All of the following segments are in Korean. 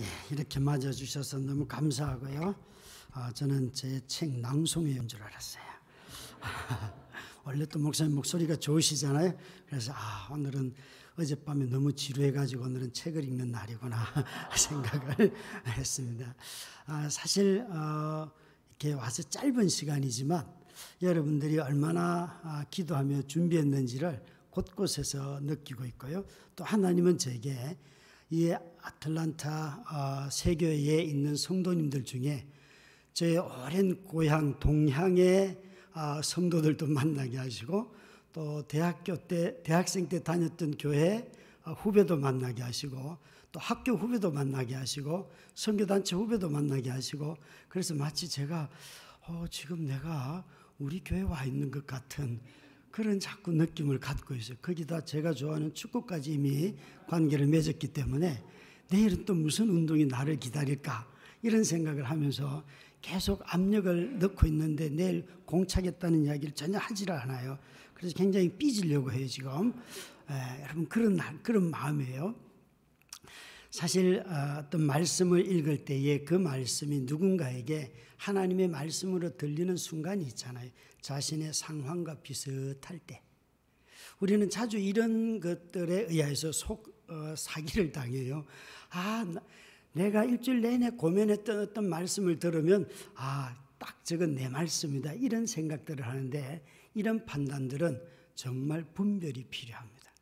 예, 이렇게 맞아주셔서 너무 감사하고요. 아, 저는 제 책 낭송회인 줄 알았어요. 원래 또 목사님 목소리가 좋으시잖아요. 그래서 아 오늘은 어젯밤에 너무 지루해가지고 오늘은 책을 읽는 날이구나 생각을 했습니다. 아, 사실 어, 이렇게 와서 짧은 시간이지만 여러분들이 얼마나 아, 기도하며 준비했는지를 곳곳에서 느끼고 있고요. 또 하나님은 제게 이 아틀란타 어, 세교회에 있는 성도님들 중에 제 오랜 고향 동향의 아, 성도들도 만나게 하시고 또 대학교 때 대학생 때 다녔던 교회 아, 후배도 만나게 하시고 또 학교 후배도 만나게 하시고 선교단체 후배도 만나게 하시고 그래서 마치 제가 어, 지금 내가 우리 교회 와 있는 것 같은 그런 자꾸 느낌을 갖고 있어요. 거기다 제가 좋아하는 축구까지 이미 관계를 맺었기 때문에 내일은 또 무슨 운동이 나를 기다릴까 이런 생각을 하면서 계속 압력을 넣고 있는데 내일 공차겠다는 이야기를 전혀 하지를 않아요. 그래서 굉장히 삐지려고 해요 지금. 에, 여러분 그런 그런 마음이에요. 사실 어, 어떤 말씀을 읽을 때에 그 말씀이 누군가에게 하나님의 말씀으로 들리는 순간이 있잖아요. 자신의 상황과 비슷할 때. 우리는 자주 이런 것들에 의해서 속 어, 사기를 당해요. 아, 내가 일주일 내내 고민했던 어떤 말씀을 들으면 아, 딱 저건 내 말씀이다. 이런 생각들을 하는데 이런 판단들은 정말 분별이 필요합니다.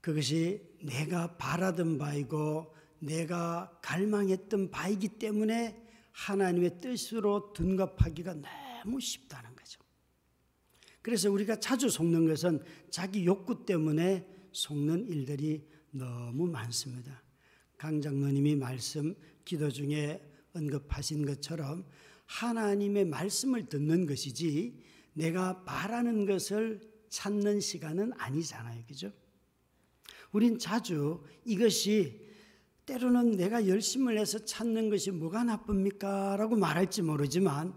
그것이 내가 바라던 바이고 내가 갈망했던 바이기 때문에 하나님의 뜻으로 둔갑하기가 너무 쉽다는 거죠. 그래서 우리가 자주 속는 것은 자기 욕구 때문에 속는 일들이 너무 많습니다. 강 장로님이 말씀 기도 중에 언급하신 것처럼 하나님의 말씀을 듣는 것이지 내가 바라는 것을 찾는 시간은 아니잖아요. 그죠? 우린 자주 이것이 때로는 내가 열심을 해서 찾는 것이 뭐가 나쁩니까? 라고 말할지 모르지만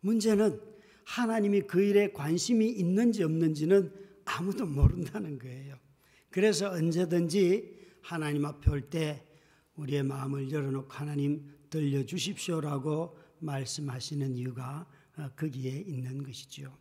문제는 하나님이 그 일에 관심이 있는지 없는지는 아무도 모른다는 거예요. 그래서 언제든지 하나님 앞에 올 때 우리의 마음을 열어놓고 하나님 들려주십시오라고 말씀하시는 이유가 어, 거기에 있는 것이죠.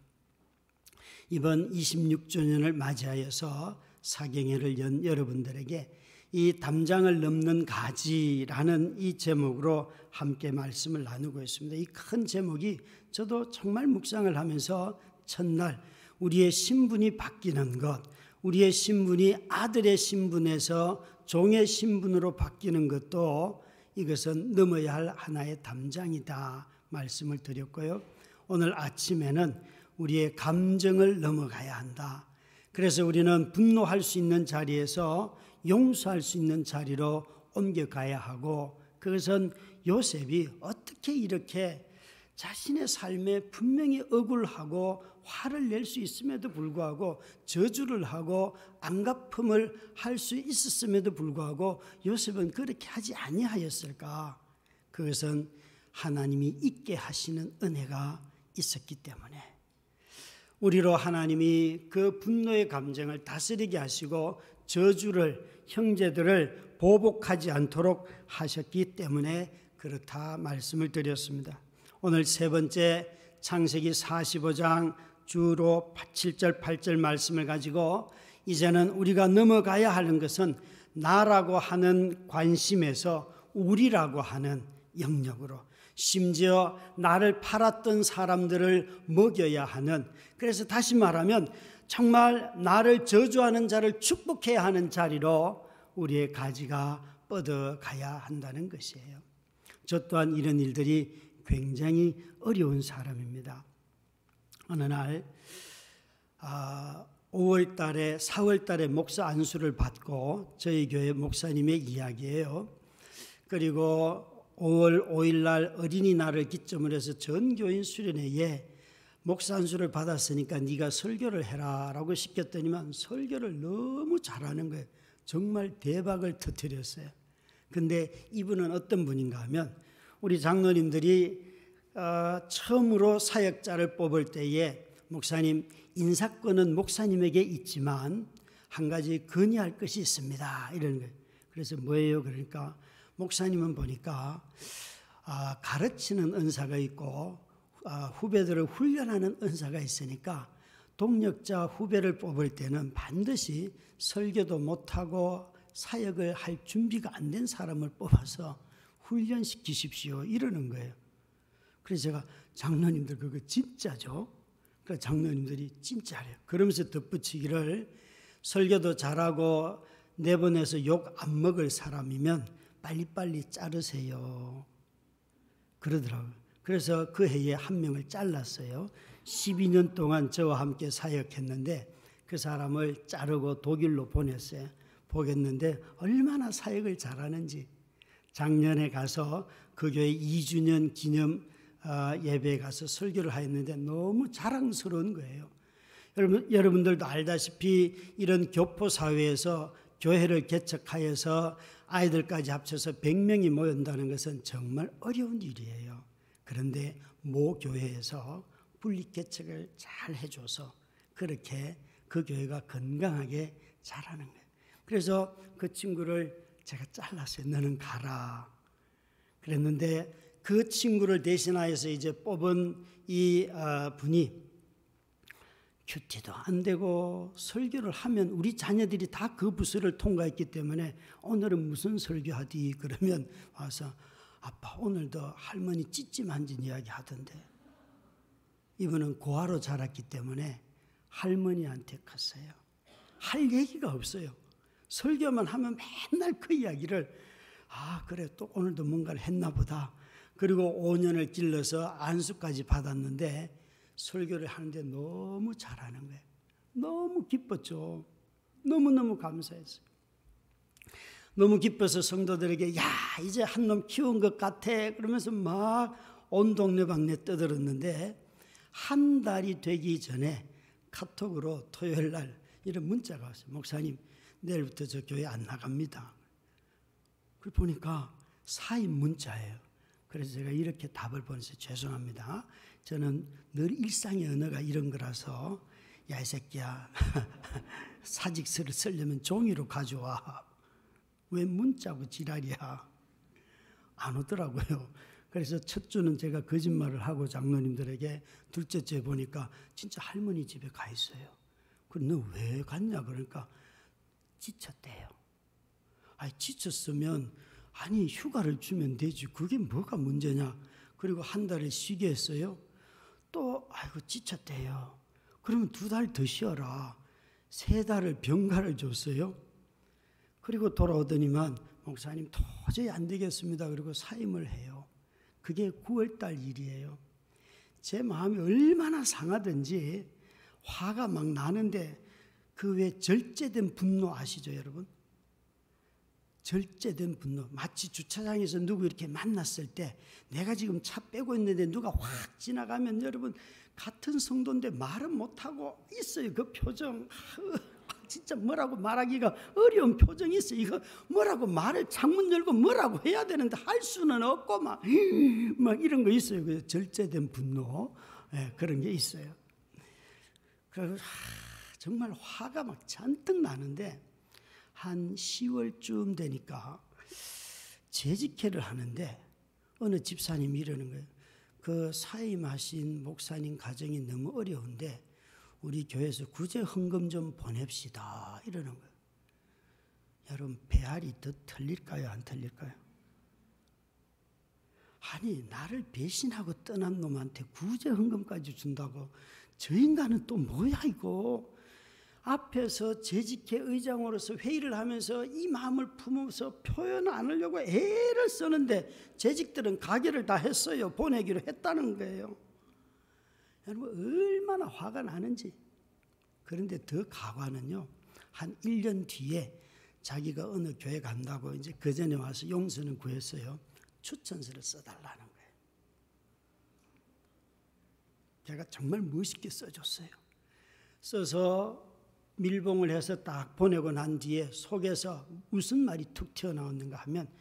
이번 26주년을 맞이하여서 사경회를 연 여러분들에게 이 담장을 넘는 가지라는 이 제목으로 함께 말씀을 나누고 있습니다. 이 큰 제목이 저도 정말 묵상을 하면서 첫날 우리의 신분이 바뀌는 것, 우리의 신분이 아들의 신분에서 종의 신분으로 바뀌는 것도 이것은 넘어야 할 하나의 담장이다 말씀을 드렸고요. 오늘 아침에는 우리의 감정을 넘어가야 한다. 그래서 우리는 분노할 수 있는 자리에서 용서할 수 있는 자리로 옮겨가야 하고 그것은 요셉이 어떻게 이렇게 자신의 삶에 분명히 억울하고 화를 낼 수 있음에도 불구하고 저주를 하고 안갚음을 할 수 있었음에도 불구하고 요셉은 그렇게 하지 아니하였을까? 그것은 하나님이 있게 하시는 은혜가 있었기 때문에 우리로 하나님이 그 분노의 감정을 다스리게 하시고 저주를 형제들을 보복하지 않도록 하셨기 때문에 그렇다 말씀을 드렸습니다. 오늘 세 번째 창세기 45장 주로 7절 8절 말씀을 가지고 이제는 우리가 넘어가야 하는 것은 나라고 하는 관심에서 우리라고 하는 영역으로 심지어 나를 팔았던 사람들을 먹여야 하는 그래서 다시 말하면 정말 나를 저주하는 자를 축복해야 하는 자리로 우리의 가지가 뻗어가야 한다는 것이에요. 저 또한 이런 일들이 굉장히 어려운 사람입니다. 어느 날 아, 5월 달에 4월 달에 목사 안수를 받고 저희 교회 목사님의 이야기예요. 그리고 5월 5일 날 어린이날을 기점으로 해서 전 교인 수련회에 목사 안수를 받았으니까 네가 설교를 해라라고 시켰더니만 설교를 너무 잘하는 거예요. 정말 대박을 터뜨렸어요. 근데 이분은 어떤 분인가 하면 우리 장로님들이 어, 처음으로 사역자를 뽑을 때에 목사님 인사권은 목사님에게 있지만 한 가지 건의할 것이 있습니다. 이런 거예요. 그래서 뭐예요? 그러니까 목사님은 보니까 아, 가르치는 은사가 있고 아, 후배들을 훈련하는 은사가 있으니까 동력자 후배를 뽑을 때는 반드시 설교도 못하고 사역을 할 준비가 안 된 사람을 뽑아서 훈련시키십시오. 이러는 거예요. 그래서 제가 장로님들 그거 진짜죠? 그 장로님들이 진짜래요. 그러면서 덧붙이기를 설교도 잘하고 내보내서 욕 안 먹을 사람이면 빨리빨리 자르세요. 그러더라고요. 그래서 그 해에 한 명을 잘랐어요. 12년 동안 저와 함께 사역했는데 그 사람을 자르고 독일로 보냈어요. 보겠는데 얼마나 사역을 잘하는지 작년에 가서 그 교회 2주년 기념 어, 예배에 가서 설교를 하였는데 너무 자랑스러운 거예요. 여러분, 여러분들도 알다시피 이런 교포 사회에서 교회를 개척하여서 아이들까지 합쳐서 100명이 모인다는 것은 정말 어려운 일이에요. 그런데 모 교회에서 분립 개척을 잘 해줘서 그렇게 그 교회가 건강하게 자라는 거예요. 그래서 그 친구를 제가 잘랐어요. 너는 가라. 그랬는데 그 친구를 대신하여서 이제 뽑은 이 어, 분이 큐티도 안 되고 설교를 하면 우리 자녀들이 다 그 부서를 통과했기 때문에 오늘은 무슨 설교하디 그러면 와서 아빠 오늘도 할머니 찢지 만진 이야기 하던데 이분은 고아로 자랐기 때문에 할머니한테 컸어요. 할 얘기가 없어요. 설교만 하면 맨날 그 이야기를 아 그래 또 오늘도 뭔가를 했나 보다. 그리고 5년을 길러서 안수까지 받았는데 설교를 하는데 너무 잘하는 거예요. 너무 기뻤죠. 너무너무 감사했어요. 너무 기뻐서 성도들에게 야 이제 한 놈 키운 것 같아 그러면서 막 온 동네방네 떠들었는데 한 달이 되기 전에 카톡으로 토요일 날 이런 문자가 왔어요. 목사님 내일부터 저 교회 안 나갑니다. 그걸 보니까 사인 문자예요. 그래서 제가 이렇게 답을 보내서 죄송합니다. 저는 늘 일상의 언어가 이런 거라서 야 이 새끼야 사직서를 쓰려면 종이로 가져와. 왜 문자고 지랄이야. 안 오더라고요. 그래서 첫 주는 제가 거짓말을 하고 장로님들에게 둘째 주에 보니까 진짜 할머니 집에 가 있어요. 그래 너왜 갔냐 그러니까 지쳤대요. 아니 지쳤으면 아니 휴가를 주면 되지 그게 뭐가 문제냐. 그리고 한 달을 쉬게 했어요. 또 아이고 지쳤대요. 그러면 두 달 더 쉬어라. 세 달을 병가를 줬어요. 그리고 돌아오더니만 목사님 도저히 안 되겠습니다. 그리고 사임을 해요. 그게 9월 달 일이에요. 제 마음이 얼마나 상하든지 화가 막 나는데 그 왜 절제된 분노 아시죠, 여러분? 절제된 분노. 마치 주차장에서 누구 이렇게 만났을 때 내가 지금 차 빼고 있는데 누가 확 지나가면 여러분 같은 성도인데 말은 못하고 있어요. 그 표정. 진짜 뭐라고 말하기가 어려운 표정이 있어. 이거 뭐라고 말을 창문 열고 뭐라고 해야 되는데 할 수는 없고 막, 막 이런 거 있어요. 그 절제된 분노. 네, 그런 게 있어요. 그 정말 화가 막 잔뜩 나는데 한 10월쯤 되니까 재직회를 하는데 어느 집사님이 이러는 거예요. 그 사임하신 목사님 가정이 너무 어려운데 우리 교회에서 구제 헌금 좀 보냅시다 이러는 거예요. 여러분 배알이 더 틀릴까요? 안 틀릴까요? 아니 나를 배신하고 떠난 놈한테 구제 헌금까지 준다고 저 인간은 또 뭐야 이거 앞에서 재직회 의장으로서 회의를 하면서 이 마음을 품어서 표현 안 하려고 애를 쓰는데 재직들은 가게를 다 했어요. 보내기로 했다는 거예요. 여러분 얼마나 화가 나는지. 그런데 더 가관은요. 한 1년 뒤에 자기가 어느 교회 간다고 이제 그 전에 와서 용서는 구했어요. 추천서를 써달라는 거예요. 제가 정말 멋있게 써줬어요. 써서 밀봉을 해서 딱 보내고 난 뒤에 속에서 무슨 말이 툭 튀어나왔는가 하면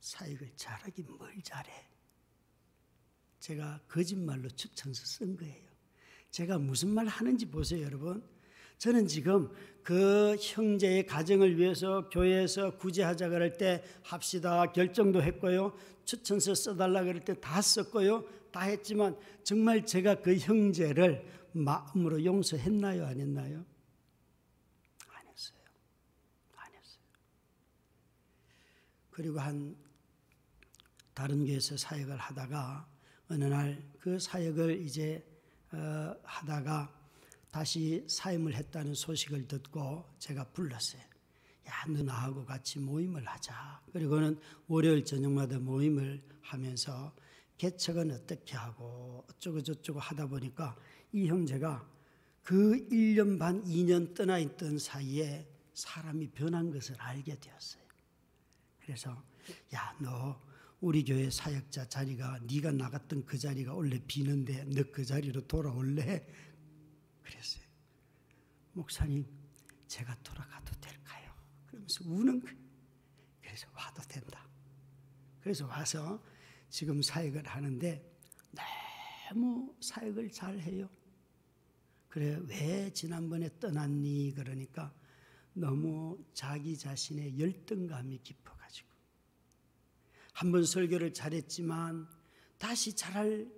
사역을 잘하긴 뭘 잘해. 제가 거짓말로 추천서 쓴 거예요. 제가 무슨 말 하는지 보세요, 여러분. 저는 지금 그 형제의 가정을 위해서 교회에서 구제하자 그럴 때 합시다 결정도 했고요. 추천서 써달라 그럴 때 다 썼고요. 다 했지만 정말 제가 그 형제를 마음으로 용서했나요? 안 했나요? 안 했어요. 안 했어요. 그리고 한 다른 교회에서 사역을 하다가 어느 날 그 사역을 이제 어, 하다가 다시 사임을 했다는 소식을 듣고 제가 불렀어요. 야, 너 나하고 같이 모임을 하자. 그리고는 월요일 저녁마다 모임을 하면서 개척은 어떻게 하고 어쩌고 저쩌고 하다 보니까 이 형제가 그 1년 반, 2년 떠나 있던 사이에 사람이 변한 것을 알게 되었어요. 그래서 야, 너 우리 교회 사역자 자리가 네가 나갔던 그 자리가 원래 비는데 너 그 자리로 돌아올래? 그랬어요. 목사님, 제가 돌아가도 될까요? 그러면서 우는 거예요. 그래서 와도 된다. 그래서 와서 지금 사역을 하는데 너무 사역을 잘 해요. 그래, 왜 지난번에 떠났니? 그러니까 너무 자기 자신의 열등감이 깊어가지고. 한 번 설교를 잘했지만 다시 잘할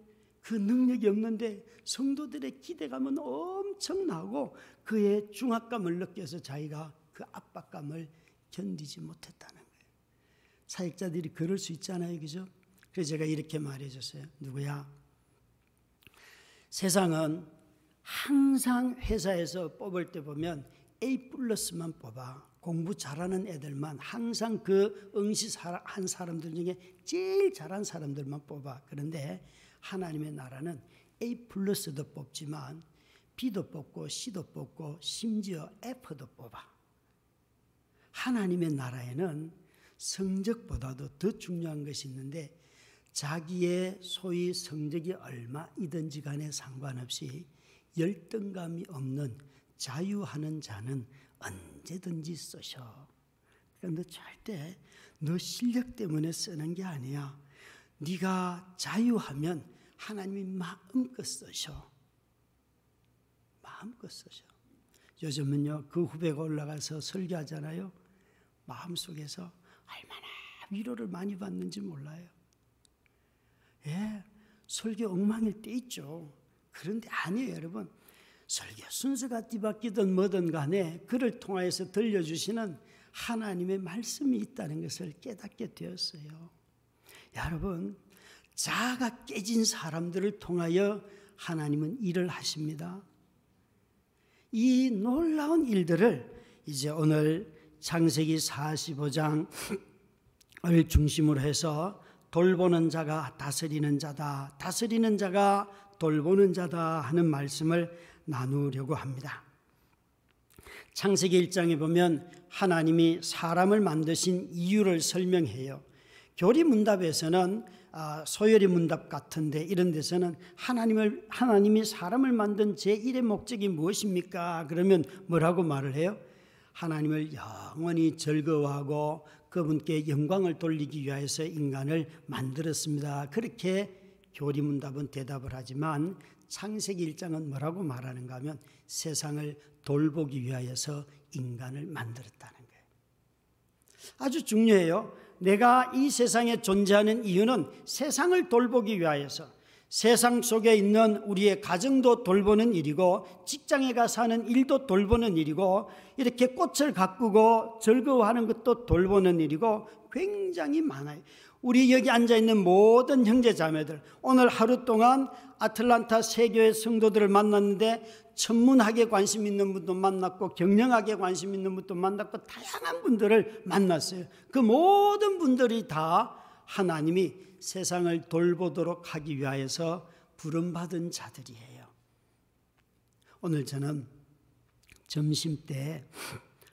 그 능력이 없는데 성도들의 기대감은 엄청나고 그의 중압감을 느껴서 자기가 그 압박감을 견디지 못했다는 거예요. 사역자들이 그럴 수 있잖아요. 그죠? 그래서 제가 이렇게 말해 줬어요. 누구야? 세상은 항상 회사에서 뽑을 때 보면 A 플러스만 뽑아. 공부 잘하는 애들만 항상 그 응시 한 사람들 중에 제일 잘한 사람들만 뽑아. 그런데 하나님의 나라는 A 플러스도 뽑지만 B도 뽑고 C도 뽑고 심지어 F도 뽑아. 하나님의 나라에는 성적보다도 더 중요한 것이 있는데 자기의 소위 성적이 얼마이든지 간에 상관없이 열등감이 없는 자유하는 자는 언제든지 쓰셔. 그러니까 너 절대 너 실력 때문에 쓰는 게 아니야. 네가 자유하면 하나님이 마음껏 쓰셔. 마음껏 쓰셔. 요즘은요 그 후배가 올라가서 설교하잖아요. 마음속에서 얼마나 위로를 많이 받는지 몰라요. 예, 설교 엉망일 때 있죠. 그런데 아니에요, 여러분. 설교 순서가 뒤바뀌든 뭐든 간에 그를 통하여서 들려주시는 하나님의 말씀이 있다는 것을 깨닫게 되었어요. 여러분, 자아가 깨진 사람들을 통하여 하나님은 일을 하십니다. 이 놀라운 일들을 이제 오늘 창세기 45장을 중심으로 해서 돌보는 자가 다스리는 자다, 다스리는 자가 돌보는 자다 하는 말씀을 나누려고 합니다. 창세기 1장에 보면 하나님이 사람을 만드신 이유를 설명해요. 교리 문답에서는 아, 소열이 문답 같은데 이런 데서는 하나님을 하나님이 사람을 만든 제1의 목적이 무엇입니까? 그러면 뭐라고 말을 해요? 하나님을 영원히 즐거워하고 그분께 영광을 돌리기 위해서 인간을 만들었습니다. 그렇게 교리 문답은 대답을 하지만 창세기 1장은 뭐라고 말하는가 하면 세상을 돌보기 위하여서 인간을 만들었다는 거예요. 아주 중요해요. 내가 이 세상에 존재하는 이유는 세상을 돌보기 위하여서 세상 속에 있는 우리의 가정도 돌보는 일이고 직장에 가서 하는 일도 돌보는 일이고 이렇게 꽃을 가꾸고 즐거워하는 것도 돌보는 일이고 굉장히 많아요. 우리 여기 앉아 있는 모든 형제 자매들 오늘 하루 동안 아틀란타 세교의 성도들을 만났는데 천문학에 관심 있는 분도 만났고 경영학에 관심 있는 분도 만났고 다양한 분들을 만났어요. 그 모든 분들이 다 하나님이 세상을 돌보도록 하기 위하여서 부름받은 자들이에요. 오늘 저는 점심 때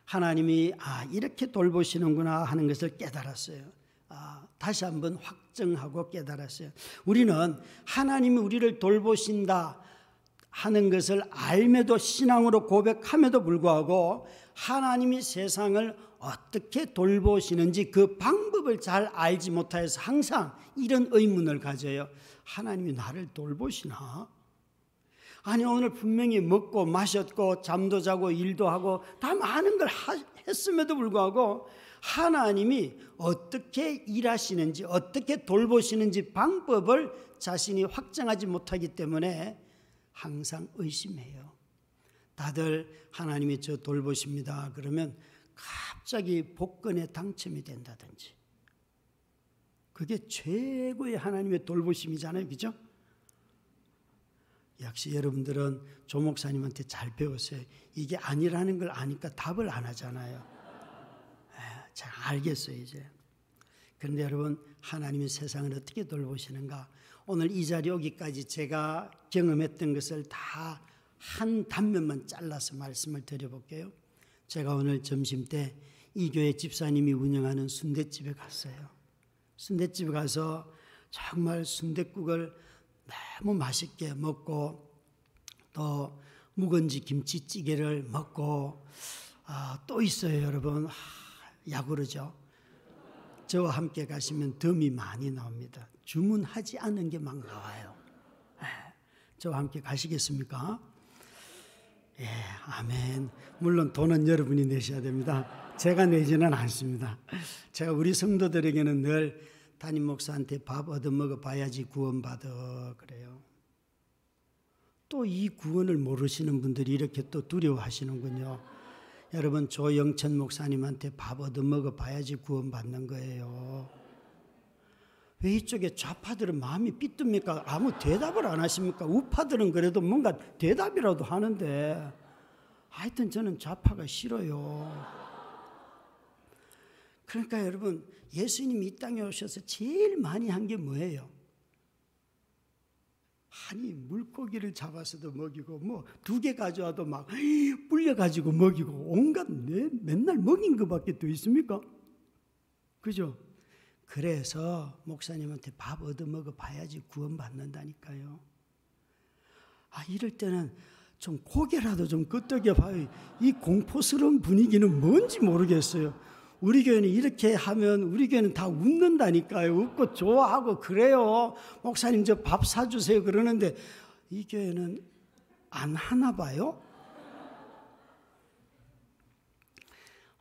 하나님이 아 이렇게 돌보시는구나 하는 것을 깨달았어요. 아, 다시 한번 확정하고 깨달았어요. 우리는 하나님이 우리를 돌보신다 하는 것을 알매도 신앙으로 고백함에도 불구하고 하나님이 세상을 어떻게 돌보시는지 그 방법을 잘 알지 못하여서 항상 이런 의문을 가져요. 하나님이 나를 돌보시나? 아니 오늘 분명히 먹고 마셨고 잠도 자고 일도 하고 다 많은 걸 했음에도 불구하고 하나님이 어떻게 일하시는지 어떻게 돌보시는지 방법을 자신이 확정하지 못하기 때문에 항상 의심해요. 다들 하나님이 저 돌보십니다. 그러면 갑자기 복권에 당첨이 된다든지. 그게 최고의 하나님의 돌보심이잖아요. 그죠? 역시 여러분들은 조 목사님한테 잘 배웠어요. 이게 아니라는 걸 아니까 답을 안 하잖아요. 예, 잘 알겠어요, 이제. 그런데 여러분, 하나님의 세상을 어떻게 돌보시는가? 오늘 이 자리 오기까지 제가 경험했던 것을 다 한 단면만 잘라서 말씀을 드려볼게요. 제가 오늘 점심 때 이 교회 집사님이 운영하는 순대집에 갔어요. 순대집에 가서 정말 순대국을 너무 맛있게 먹고 또 묵은지 김치찌개를 먹고 아, 또 있어요 여러분 아, 야구르죠 저와 함께 가시면 덤이 많이 나옵니다 주문하지 않은 게 막 나와요 네. 저와 함께 가시겠습니까? 예, 아멘. 물론 돈은 여러분이 내셔야 됩니다. 제가 내지는 않습니다. 제가 우리 성도들에게는 늘 담임 목사한테 밥 얻어먹어 봐야지 구원받아 그래요. 또 이 구원을 모르시는 분들이 이렇게 또 두려워하시는군요. 여러분 조영천 목사님한테 밥 얻어먹어 봐야지 구원받는 거예요. 왜 이쪽에 좌파들은 마음이 삐뚤니까 아무 대답을 안 하십니까? 우파들은 그래도 뭔가 대답이라도 하는데 하여튼 저는 좌파가 싫어요. 그러니까 여러분 예수님이 이 땅에 오셔서 제일 많이 한 게 뭐예요? 아니 물고기를 잡아서도 먹이고 뭐 두 개 가져와도 막 불려 가지고 먹이고 온갖 내, 맨날 먹인 것밖에 또 있습니까? 그죠? 그래서 목사님한테 밥 얻어 먹어 봐야지 구원 받는다니까요. 아 이럴 때는 좀 고개라도 좀 끄덕여 봐요. 이 공포스러운 분위기는 뭔지 모르겠어요. 우리 교회는 이렇게 하면 우리 교회는 다 웃는다니까요. 웃고 좋아하고 그래요. 목사님 저 밥 사주세요 그러는데 이 교회는 안 하나 봐요.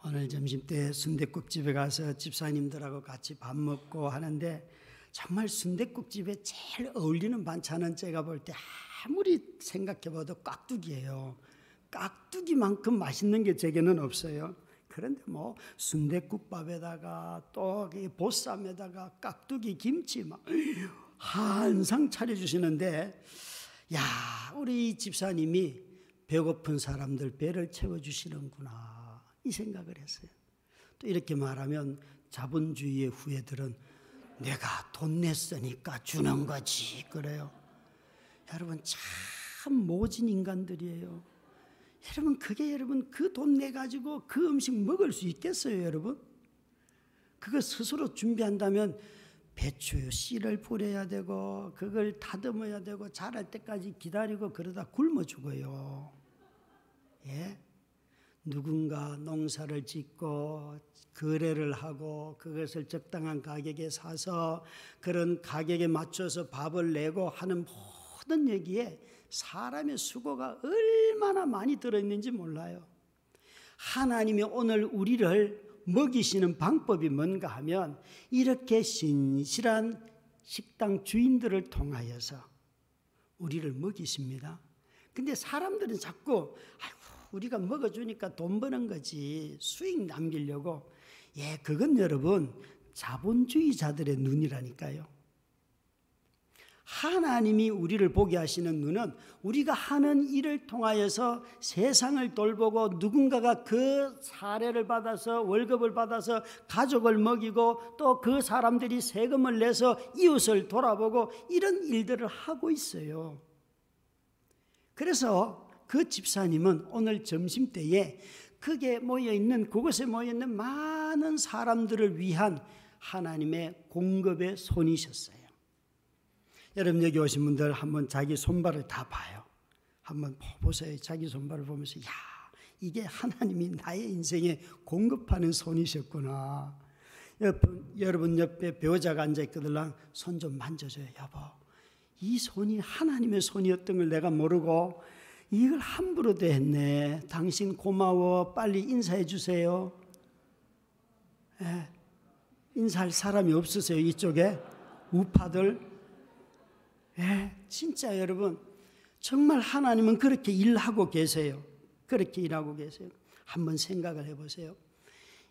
오늘 점심 때 순대국집에 가서 집사님들하고 같이 밥 먹고 하는데 정말 순대국집에 제일 어울리는 반찬은 제가 볼 때 아무리 생각해봐도 깍두기예요. 깍두기만큼 맛있는 게 제게는 없어요. 그런데 뭐 순대국밥에다가 또 보쌈에다가 깍두기 김치 막 한상 차려주시는데 야 우리 집사님이 배고픈 사람들 배를 채워주시는구나 이 생각을 했어요. 또 이렇게 말하면 자본주의의 후예들은 내가 돈 냈으니까 주는 거지 그래요. 여러분 참 모진 인간들이에요. 여러분 그게 여러분 그 돈 내 가지고 그 음식 먹을 수 있겠어요, 여러분? 그거 스스로 준비한다면 배추 씨를 뿌려야 되고 그걸 다듬어야 되고 자랄 때까지 기다리고 그러다 굶어 죽어요. 예? 누군가 농사를 짓고 거래를 하고 그것을 적당한 가격에 사서 그런 가격에 맞춰서 밥을 내고 하는 모든 얘기에 사람의 수고가 얼마나 많이 들어있는지 몰라요. 하나님이 오늘 우리를 먹이시는 방법이 뭔가 하면 이렇게 신실한 식당 주인들을 통하여서 우리를 먹이십니다. 근데 사람들은 자꾸 우리가 먹어주니까 돈 버는 거지 수익 남기려고 예 그건 여러분 자본주의자들의 눈이라니까요. 하나님이 우리를 보게 하시는 눈은 우리가 하는 일을 통하여서 세상을 돌보고 누군가가 그 사례를 받아서 월급을 받아서 가족을 먹이고 또 그 사람들이 세금을 내서 이웃을 돌아보고 이런 일들을 하고 있어요. 그래서 그 집사님은 오늘 점심 때에 그게 모여 있는 그곳에 모여 있는 많은 사람들을 위한 하나님의 공급의 손이셨어요. 여러분 여기 오신 분들 한번 자기 손발을 다 봐요. 한번 보세요. 자기 손발을 보면서 야 이게 하나님이 나의 인생에 공급하는 손이셨구나. 여러분, 여러분 옆에 배우자가 앉아 있거들랑 손 좀 만져줘요, 여보. 이 손이 하나님의 손이었던 걸 내가 모르고 이걸 함부로 대했네. 당신 고마워. 빨리 인사해 주세요. 예. 인사할 사람이 없으세요, 이쪽에? 우파들? 예, 진짜 여러분, 정말 하나님은 그렇게 일하고 계세요. 그렇게 일하고 계세요. 한번 생각을 해보세요.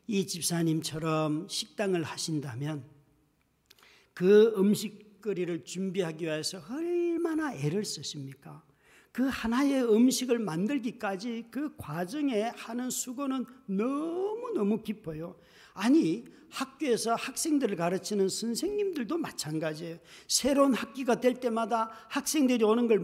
이 집사님처럼 식당을 하신다면 그 음식거리를 준비하기 위해서 얼마나 애를 쓰십니까? 그 하나의 음식을 만들기까지 그 과정에 하는 수고는 너무너무 깊어요. 아니, 학교에서 학생들을 가르치는 선생님들도 마찬가지예요. 새로운 학기가 될 때마다 학생들이 오는 걸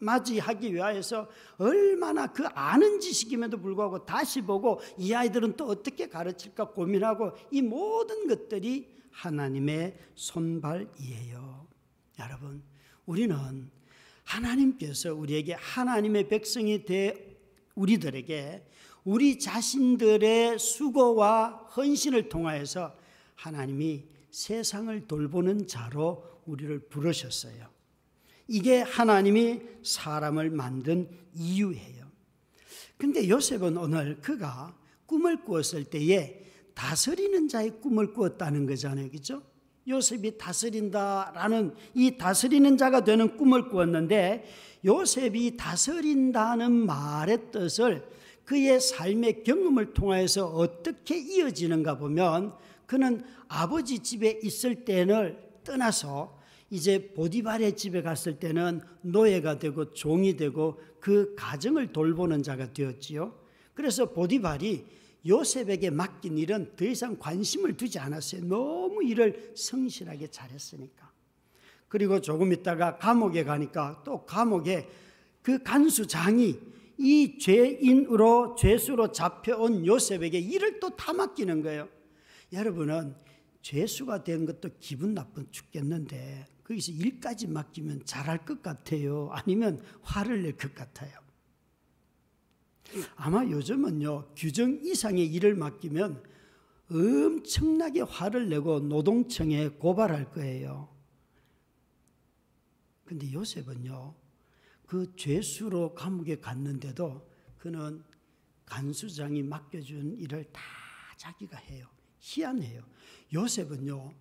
맞이하기 위하여서 얼마나 그 아는 지식임에도 불구하고 다시 보고 이 아이들은 또 어떻게 가르칠까 고민하고 이 모든 것들이 하나님의 손발이에요. 여러분, 우리는 하나님께서 우리에게 하나님의 백성이 돼 우리들에게 우리 자신들의 수고와 헌신을 통하여서 하나님이 세상을 돌보는 자로 우리를 부르셨어요. 이게 하나님이 사람을 만든 이유예요. 근데 요셉은 오늘 그가 꿈을 꾸었을 때에 다스리는 자의 꿈을 꾸었다는 거잖아요. 그죠? 요셉이 다스린다라는 이 다스리는 자가 되는 꿈을 꾸었는데 요셉이 다스린다는 말의 뜻을 그의 삶의 경험을 통해서 어떻게 이어지는가 보면 그는 아버지 집에 있을 때를 떠나서 이제 보디발의 집에 갔을 때는 노예가 되고 종이 되고 그 가정을 돌보는 자가 되었지요. 그래서 보디발이 요셉에게 맡긴 일은 더 이상 관심을 두지 않았어요. 너무 일을 성실하게 잘했으니까. 그리고 조금 있다가 감옥에 가니까 또 감옥에 그 간수장이 이 죄인으로 죄수로 잡혀온 요셉에게 일을 또다 맡기는 거예요. 여러분은 죄수가 된 것도 기분 나쁜 죽겠는데 거기서 일까지 맡기면 잘할 것 같아요. 아니면 화를 낼 것 같아요. 아마 요즘은요, 규정 이상의 일을 맡기면 엄청나게 화를 내고 노동청에 고발할 거예요. 근데 요셉은요, 그 죄수로 감옥에 갔는데도 그는 간수장이 맡겨준 일을 다 자기가 해요. 희한해요. 요셉은요,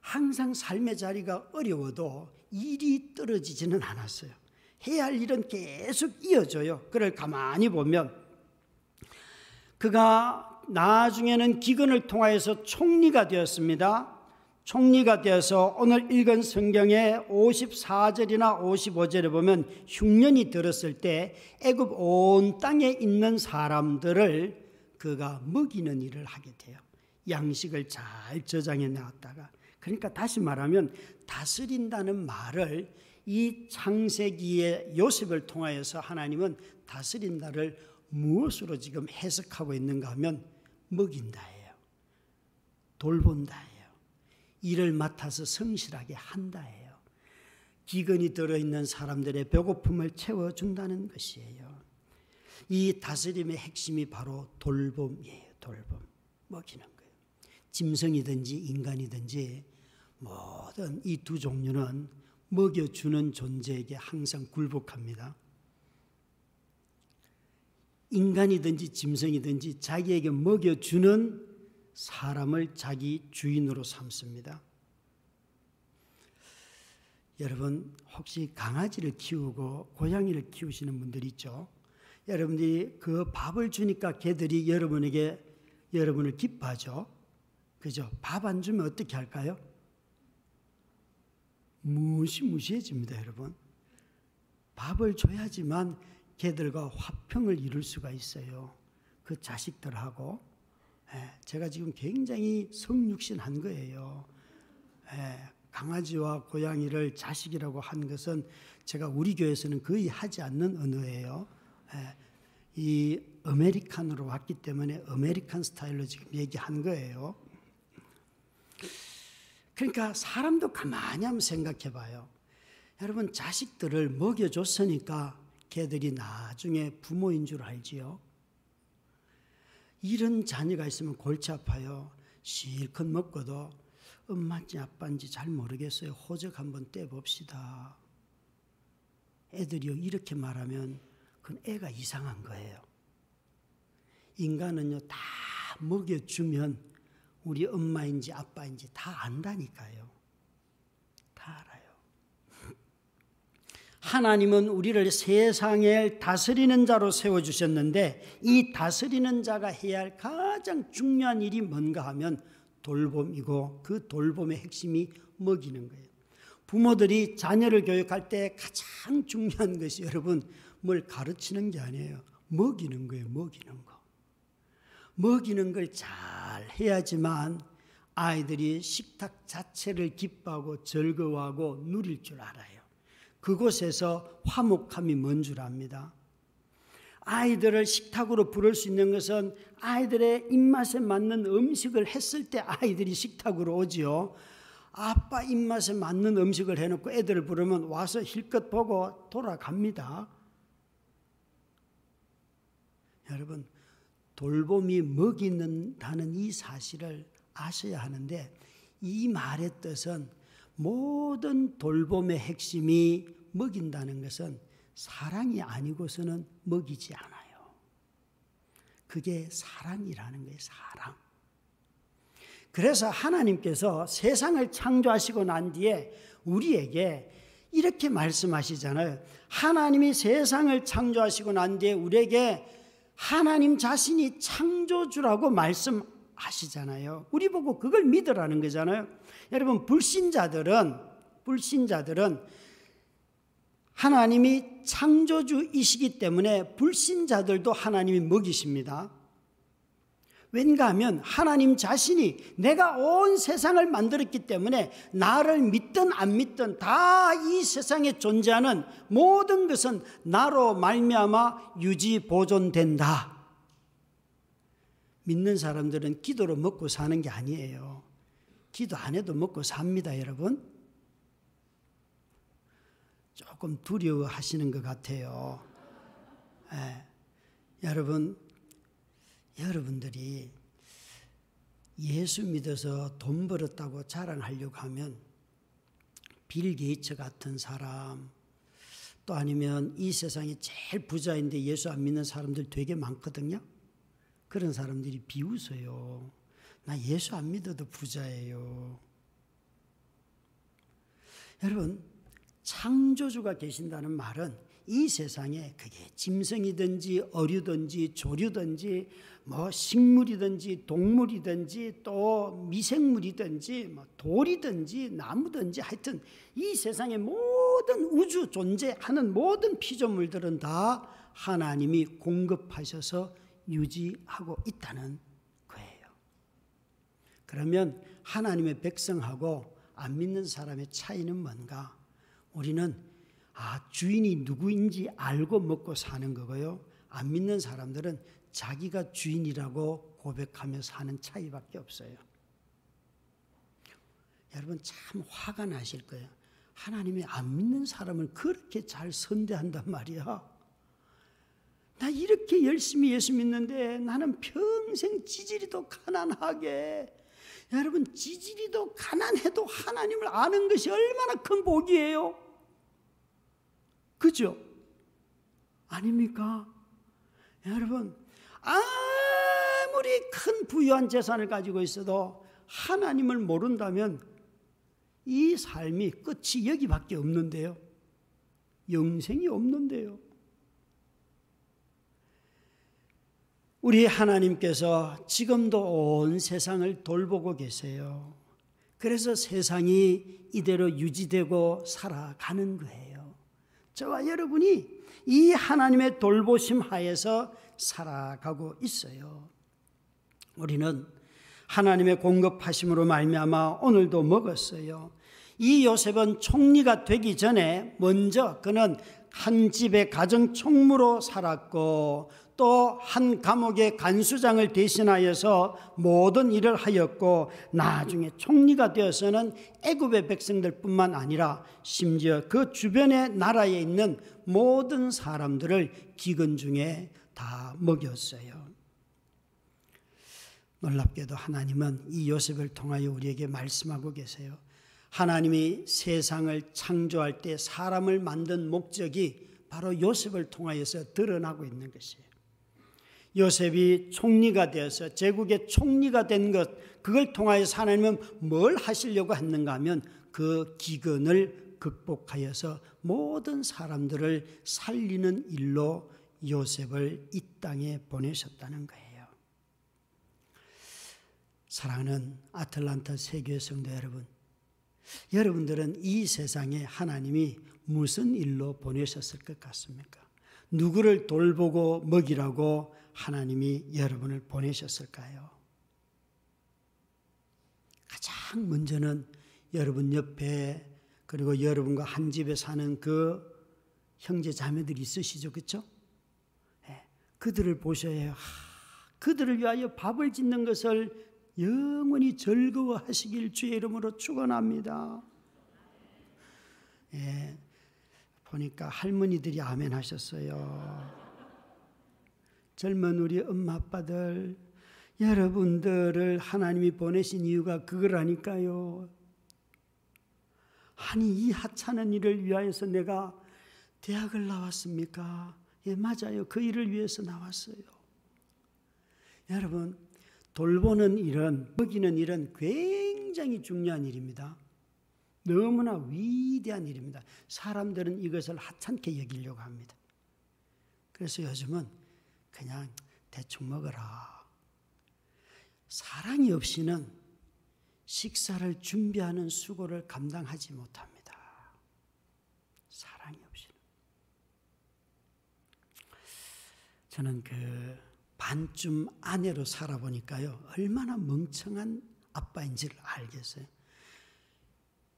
항상 삶의 자리가 어려워도 일이 떨어지지는 않았어요. 해야 할 일은 계속 이어져요. 그걸 가만히 보면 그가 나중에는 기근을 통하여서 총리가 되었습니다. 총리가 되어서 오늘 읽은 성경의 54절이나 55절에 보면 흉년이 들었을 때 애굽 온 땅에 있는 사람들을 그가 먹이는 일을 하게 돼요. 양식을 잘 저장해 놨다가 그러니까 다시 말하면 다스린다는 말을 이 창세기의 요셉을 통하여서 하나님은 다스린다를 무엇으로 지금 해석하고 있는가 하면 먹인다예요. 돌본다예요. 일을 맡아서 성실하게 한다예요. 기근이 들어있는 사람들의 배고픔을 채워준다는 것이에요. 이 다스림의 핵심이 바로 돌봄이에요. 돌봄. 먹이는 거예요. 짐승이든지 인간이든지 모든 이 두 종류는 먹여주는 존재에게 항상 굴복합니다. 인간이든지 짐승이든지 자기에게 먹여주는 사람을 자기 주인으로 삼습니다. 여러분 혹시 강아지를 키우고 고양이를 키우시는 분들 있죠? 여러분들이 그 밥을 주니까 개들이 여러분에게 여러분을 기뻐하죠. 그죠? 밥 안 주면 어떻게 할까요? 무시무시해집니다, 여러분. 밥을 줘야지만 개들과 화평을 이룰 수가 있어요. 그 자식들하고 예, 제가 지금 굉장히 성육신한 거예요. 예, 강아지와 고양이를 자식이라고 한 것은 제가 우리 교회에서는 거의 하지 않는 언어예요. 예, 이 American으로 왔기 때문에 American 스타일로 지금 얘기한 거예요. 그러니까 사람도 가만히 한번 생각해 봐요. 여러분 자식들을 먹여줬으니까 걔들이 나중에 부모인 줄 알지요. 이런 자녀가 있으면 골치 아파요. 실컷 먹고도 엄마인지 아빠인지 잘 모르겠어요. 호적 한번 떼봅시다. 애들이요 이렇게 말하면 그건 애가 이상한 거예요. 인간은요 다 먹여주면 우리 엄마인지 아빠인지 다 안다니까요. 다 알아요. 하나님은 우리를 세상에 다스리는 자로 세워주셨는데 이 다스리는 자가 해야 할 가장 중요한 일이 뭔가 하면 돌봄이고 그 돌봄의 핵심이 먹이는 거예요. 부모들이 자녀를 교육할 때 가장 중요한 것이 여러분 뭘 가르치는 게 아니에요. 먹이는 거예요. 먹이는 거. 먹이는 걸 잘 해야지만 아이들이 식탁 자체를 기뻐하고 즐거워하고 누릴 줄 알아요. 그곳에서 화목함이 뭔 줄 압니다. 아이들을 식탁으로 부를 수 있는 것은 아이들의 입맛에 맞는 음식을 했을 때 아이들이 식탁으로 오지요. 아빠 입맛에 맞는 음식을 해놓고 애들을 부르면 와서 힐끗 보고 돌아갑니다. 여러분, 돌봄이 먹이는다는 이 사실을 아셔야 하는데 이 말의 뜻은 모든 돌봄의 핵심이 먹인다는 것은 사랑이 아니고서는 먹이지 않아요. 그게 사랑이라는 거예요, 사랑. 그래서 하나님께서 세상을 창조하시고 난 뒤에 우리에게 이렇게 말씀하시잖아요. 하나님이 세상을 창조하시고 난 뒤에 우리에게 하나님 자신이 창조주라고 말씀 하시잖아요. 우리 보고 그걸 믿으라는 거잖아요. 여러분 불신자들은 불신자들은 하나님이 창조주이시기 때문에 불신자들도 하나님이 먹이십니다. 왠가 하면 하나님 자신이 내가 온 세상을 만들었기 때문에 나를 믿든 안 믿든 다 이 세상에 존재하는 모든 것은 나로 말미암아 유지 보존된다. 믿는 사람들은 기도로 먹고 사는 게 아니에요. 기도 안 해도 먹고 삽니다, 여러분. 조금 두려워 하시는 것 같아요. 예. 여러분, 여러분들이 예수 믿어서 돈 벌었다고 자랑하려고 하면 빌 게이츠 같은 사람 또 아니면 이 세상에 제일 부자인데 예수 안 믿는 사람들 되게 많거든요. 그런 사람들이 비웃어요. 나 예수 안 믿어도 부자예요. 여러분, 창조주가 계신다는 말은 이 세상에 그게 짐승이든지 어류든지 조류든지 뭐 식물이든지 동물이든지 또 미생물이든지 뭐 돌이든지 나무든지 하여튼 이 세상의 모든 우주 존재하는 모든 피조물들은 다 하나님이 공급하셔서 유지하고 있다는 거예요. 그러면 하나님의 백성하고 안 믿는 사람의 차이는 뭔가? 우리는 아, 주인이 누구인지 알고 먹고 사는 거고요. 안 믿는 사람들은 자기가 주인이라고 고백하며 사는 차이밖에 없어요. 여러분 참 화가 나실 거예요. 하나님이 안 믿는 사람을 그렇게 잘 선대한단 말이야. 나 이렇게 열심히 예수 믿는데 나는 평생 지지리도 가난하게 여러분 지지리도 가난해도 하나님을 아는 것이 얼마나 큰 복이에요. 그죠? 아닙니까? 여러분 아무리 큰 부유한 재산을 가지고 있어도 하나님을 모른다면 이 삶이 끝이 여기밖에 없는데요. 영생이 없는데요. 우리 하나님께서 지금도 온 세상을 돌보고 계세요. 그래서 세상이 이대로 유지되고 살아가는 거예요. 저와 여러분이 이 하나님의 돌보심 하에서 살아가고 있어요. 우리는 하나님의 공급하심으로 말미암아 오늘도 먹었어요. 이 요셉은 총리가 되기 전에 먼저 그는 한 집의 가정 총무로 살았고 또 한 감옥의 간수장을 대신하여서 모든 일을 하였고 나중에 총리가 되어서는 애굽의 백성들뿐만 아니라 심지어 그 주변의 나라에 있는 모든 사람들을 기근 중에 다 먹였어요. 놀랍게도 하나님은 이 요셉을 통하여 우리에게 말씀하고 계세요. 하나님이 세상을 창조할 때 사람을 만든 목적이 바로 요셉을 통하여서 드러나고 있는 것이에요. 요셉이 총리가 되어서 제국의 총리가 된 것, 그걸 통하여서 하나님은 뭘 하시려고 했는가 하면 그 기근을 극복하여서 모든 사람들을 살리는 일로 요셉을 이 땅에 보내셨다는 거예요. 사랑하는 아틀란타 세계 성도 여러분, 여러분들은 이 세상에 하나님이 무슨 일로 보내셨을 것 같습니까? 누구를 돌보고 먹이라고 하나님이 여러분을 보내셨을까요? 가장 먼저는 여러분 옆에 그리고 여러분과 한 집에 사는 그 형제 자매들이 있으시죠, 그렇죠? 네, 그들을 보셔야 해요. 하, 그들을 위하여 밥을 짓는 것을 영원히 즐거워하시길 주의 이름으로 축원합니다. 예, 보니까 할머니들이 아멘 하셨어요. 젊은 우리 엄마 아빠들 여러분들을 하나님이 보내신 이유가 그거라니까요. 아니 이 하찮은 일을 위하여서 내가 대학을 나왔습니까? 예, 맞아요. 그 일을 위해서 나왔어요. 여러분, 돌보는 일은, 먹이는 일은 굉장히 중요한 일입니다. 너무나 위대한 일입니다. 사람들은 이것을 하찮게 여기려고 합니다. 그래서 요즘은 그냥 대충 먹어라. 사랑이 없이는 식사를 준비하는 수고를 감당하지 못합니다. 사랑이 없이는. 저는 그 반쯤 아내로 살아보니까요, 얼마나 멍청한 아빠인지를 알겠어요.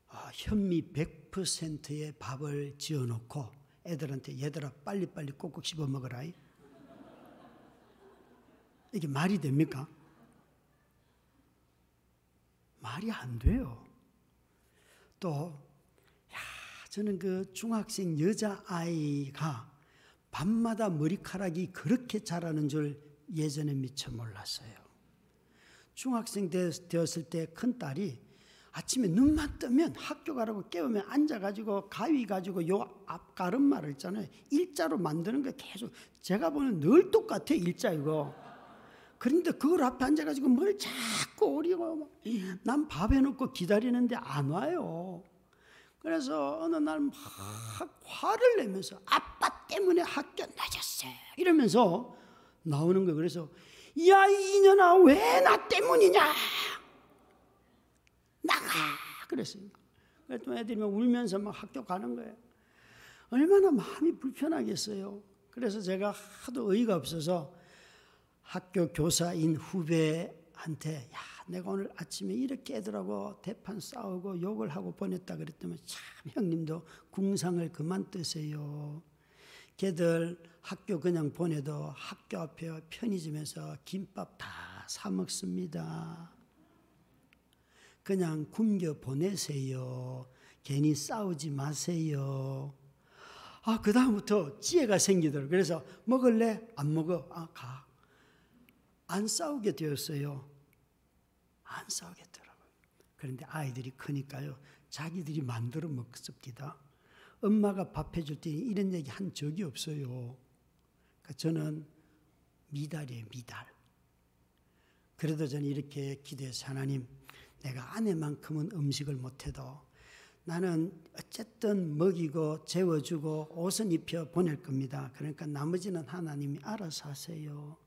어, 현미 100%의 밥을 지어놓고 애들한테 얘들아 빨리빨리 꼭꼭 씹어 먹어라. 이게 말이 됩니까? 말이 안 돼요. 또, 야, 저는 그 중학생 여자아이가 밤마다 머리카락이 그렇게 자라는 줄 예전에 미처 몰랐어요. 중학생 되었을 때 큰 딸이 아침에 눈만 뜨면 학교 가라고 깨우면 앉아가지고 가위 가지고 요 앞가름말을 있잖아요. 일자로 만드는 게 계속 제가 보는 늘 똑같아 일자 이거. 그런데 그걸 앞에 앉아가지고 뭘 자꾸 오리고 난밥 해놓고 기다리는데 안 와요. 그래서 어느 날 막 화를 내면서 아빠 때문에 학교 늦었어 이러면서 나오는 거예요. 그래서 야 이년아 왜 나 때문이냐 나가 그랬어요. 그랬더니 애들이 막 울면서 막 학교 가는 거예요. 얼마나 마음이 불편하겠어요. 그래서 제가 하도 의의가 없어서 학교 교사인 후배한테 야 내가 오늘 아침에 이렇게 애들하고 대판 싸우고 욕을 하고 보냈다 그랬더니 참 형님도 궁상을 그만 뜨세요. 걔들 학교 그냥 보내도 학교 앞에 편의점에서 김밥 다 사 먹습니다. 그냥 굶겨 보내세요. 괜히 싸우지 마세요. 아, 그다음부터 지혜가 생기더라고요. 그래서 먹을래? 안 먹어. 아, 가. 안 싸우게 되었어요. 안 싸우겠더라고요. 그런데 아이들이 크니까요. 자기들이 만들어 먹습니다. 엄마가 밥 해줄 때 이런 얘기 한 적이 없어요. 그러니까 저는 미달이에요, 미달. 그래도 저는 이렇게 기도해서 하나님, 내가 아내만큼은 음식을 못해도 나는 어쨌든 먹이고 재워주고 옷은 입혀 보낼 겁니다. 그러니까 나머지는 하나님이 알아서 하세요.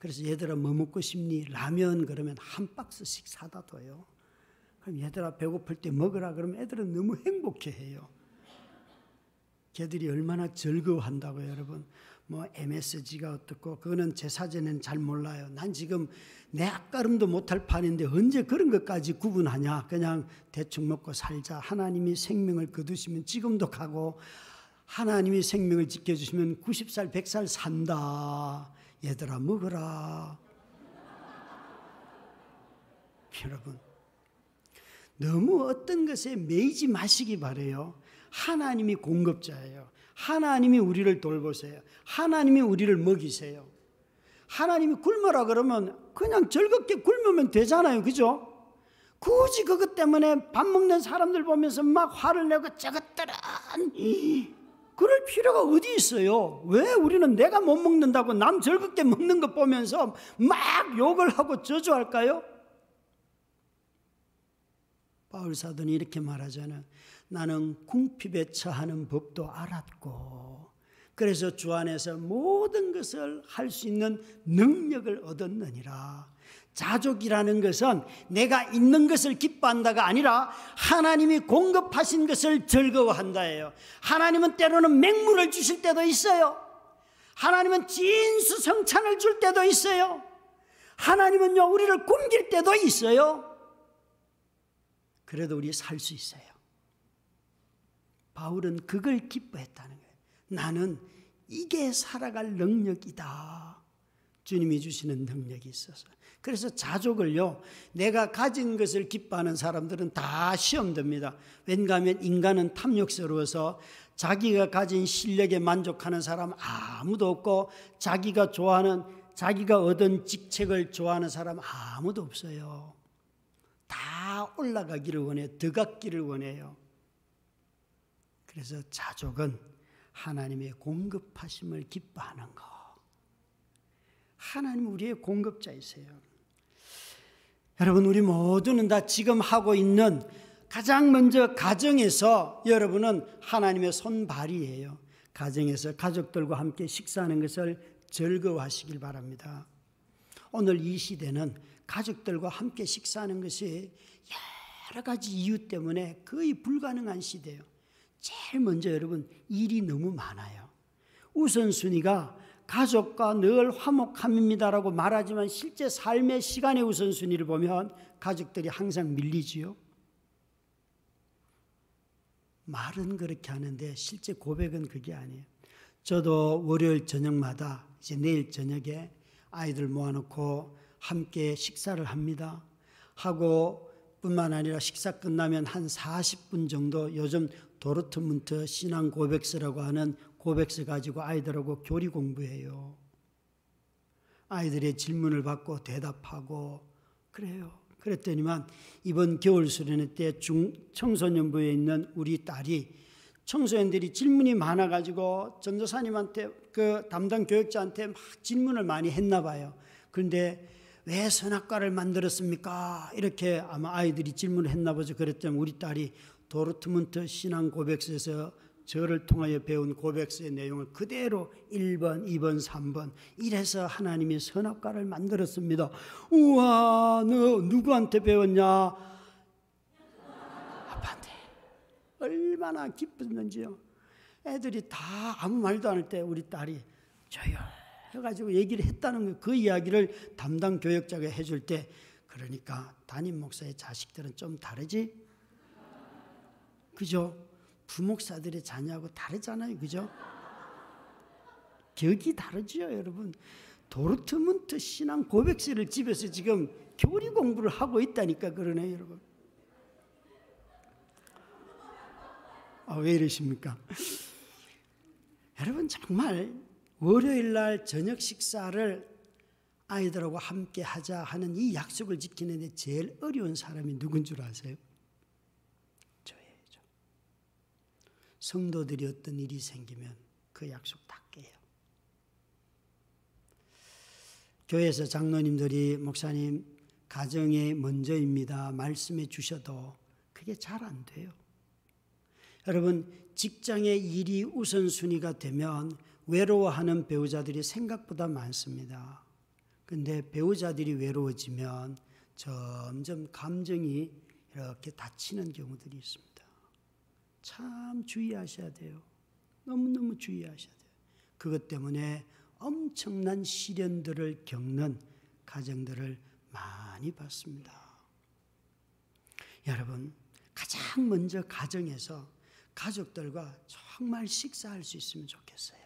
그래서 얘들아 뭐 먹고 싶니? 라면 그러면 한 박스씩 사다 둬요. 그럼 얘들아 배고플 때 먹으라 그러면 애들은 너무 행복해 해요. 걔들이 얼마나 즐거워한다고요, 여러분. 뭐 MSG가 어떻고 그거는 제 사전에는 잘 몰라요. 난 지금 내 앞가름도 못할 판인데 언제 그런 것까지 구분하냐? 그냥 대충 먹고 살자. 하나님이 생명을 거두시면 지금도 가고 하나님이 생명을 지켜주시면 90살, 100살 산다. 얘들아 먹어라. 여러분 너무 어떤 것에 매이지 마시기 바래요. 하나님이 공급자예요. 하나님이 우리를 돌보세요. 하나님이 우리를 먹이세요. 하나님이 굶어라 그러면 그냥 즐겁게 굶으면 되잖아요. 그죠? 굳이 그것 때문에 밥 먹는 사람들 보면서 막 화를 내고 저것들은 그럴 필요가 어디 있어요? 왜 우리는 내가 못 먹는다고 남 즐겁게 먹는 것 보면서 막 욕을 하고 저주할까요? 바울 사도는 이렇게 말하잖아요. 나는 궁핍에 처하는 법도 알았고 그래서 주 안에서 모든 것을 할 수 있는 능력을 얻었느니라. 자족이라는 것은 내가 있는 것을 기뻐한다가 아니라 하나님이 공급하신 것을 즐거워한다예요. 하나님은 때로는 맹물을 주실 때도 있어요. 하나님은 진수성찬을 줄 때도 있어요. 하나님은요 우리를 굶길 때도 있어요. 그래도 우리 살 수 있어요. 바울은 그걸 기뻐했다는 거예요. 나는 이게 살아갈 능력이다. 주님이 주시는 능력이 있어서. 그래서 자족을요, 내가 가진 것을 기뻐하는 사람들은 다 시험됩니다. 왠가 하면 인간은 탐욕스러워서 자기가 가진 실력에 만족하는 사람 아무도 없고 자기가 좋아하는, 자기가 얻은 직책을 좋아하는 사람 아무도 없어요. 다 올라가기를 원해, 더 갖기를 원해요. 그래서 자족은 하나님의 공급하심을 기뻐하는 것. 하나님 우리의 공급자이세요. 여러분, 우리 모두는 다 지금 하고 있는 가장 먼저 가정에서 여러분은 하나님의 손발이에요. 가정에서 가족들과 함께 식사하는 것을 즐거워하시길 바랍니다. 오늘 이 시대는 가족들과 함께 식사하는 것이 여러 가지 이유 때문에 거의 불가능한 시대예요. 제일 먼저 여러분 일이 너무 많아요. 우선순위가 가족과 늘 화목함입니다라고 말하지만 실제 삶의 시간의 우선순위를 보면 가족들이 항상 밀리지요. 말은 그렇게 하는데 실제 고백은 그게 아니에요. 저도 월요일 저녁마다 이제 내일 저녁에 아이들 모아놓고 함께 식사를 합니다. 하고 뿐만 아니라 식사 끝나면 한 40분 정도 요즘 도르트문트 신앙 고백서라고 하는 고백서 가지고 아이들하고 교리 공부해요. 아이들의 질문을 받고 대답하고 그래요. 그랬더니만 이번 겨울 수련회 때 중, 청소년부에 있는 우리 딸이 청소년들이 질문이 많아가지고 전도사님한테 그 담당 교육자한테 막 질문을 많이 했나 봐요. 그런데 왜 선악과를 만들었습니까? 이렇게 아마 아이들이 질문을 했나 보죠. 그랬더니 우리 딸이 도르트문트 신앙 고백서에서 저를 통하여 배운 고백서의 내용을 그대로 1번, 2번, 3번 이래서 하나님이 선악과를 만들었습니다. 우와, 너 누구한테 배웠냐? 아빠한테. 얼마나 기뻤는지요. 애들이 다 아무 말도 안 할 때 우리 딸이 조용해가지고 얘기를 했다는 거, 그 이야기를 담당 교역자가 해줄 때 그러니까 담임 목사의 자식들은 좀 다르지? 그죠? 부목사들의 자녀하고 다르잖아요. 그죠? 격이 다르죠, 여러분. 도르트문트 신앙 고백서를 집에서 지금 교리 공부를 하고 있다니까 그러네, 여러분. 아, 왜 이러십니까? 여러분, 정말 월요일 날 저녁 식사를 아이들하고 함께 하자 하는 이 약속을 지키는데 제일 어려운 사람이 누군 줄 아세요? 성도들이 어떤 일이 생기면 그 약속 다 깨요. 교회에서 장로님들이 목사님 가정이 먼저입니다. 말씀해 주셔도 그게 잘 안 돼요. 여러분 직장의 일이 우선순위가 되면 외로워하는 배우자들이 생각보다 많습니다. 근데 배우자들이 외로워지면 점점 감정이 이렇게 다치는 경우들이 있습니다. 참 주의하셔야 돼요. 너무너무 주의하셔야 돼요. 그것 때문에 엄청난 시련들을 겪는 가정들을 많이 봤습니다. 여러분, 가장 먼저 가정에서 가족들과 정말 식사할 수 있으면 좋겠어요.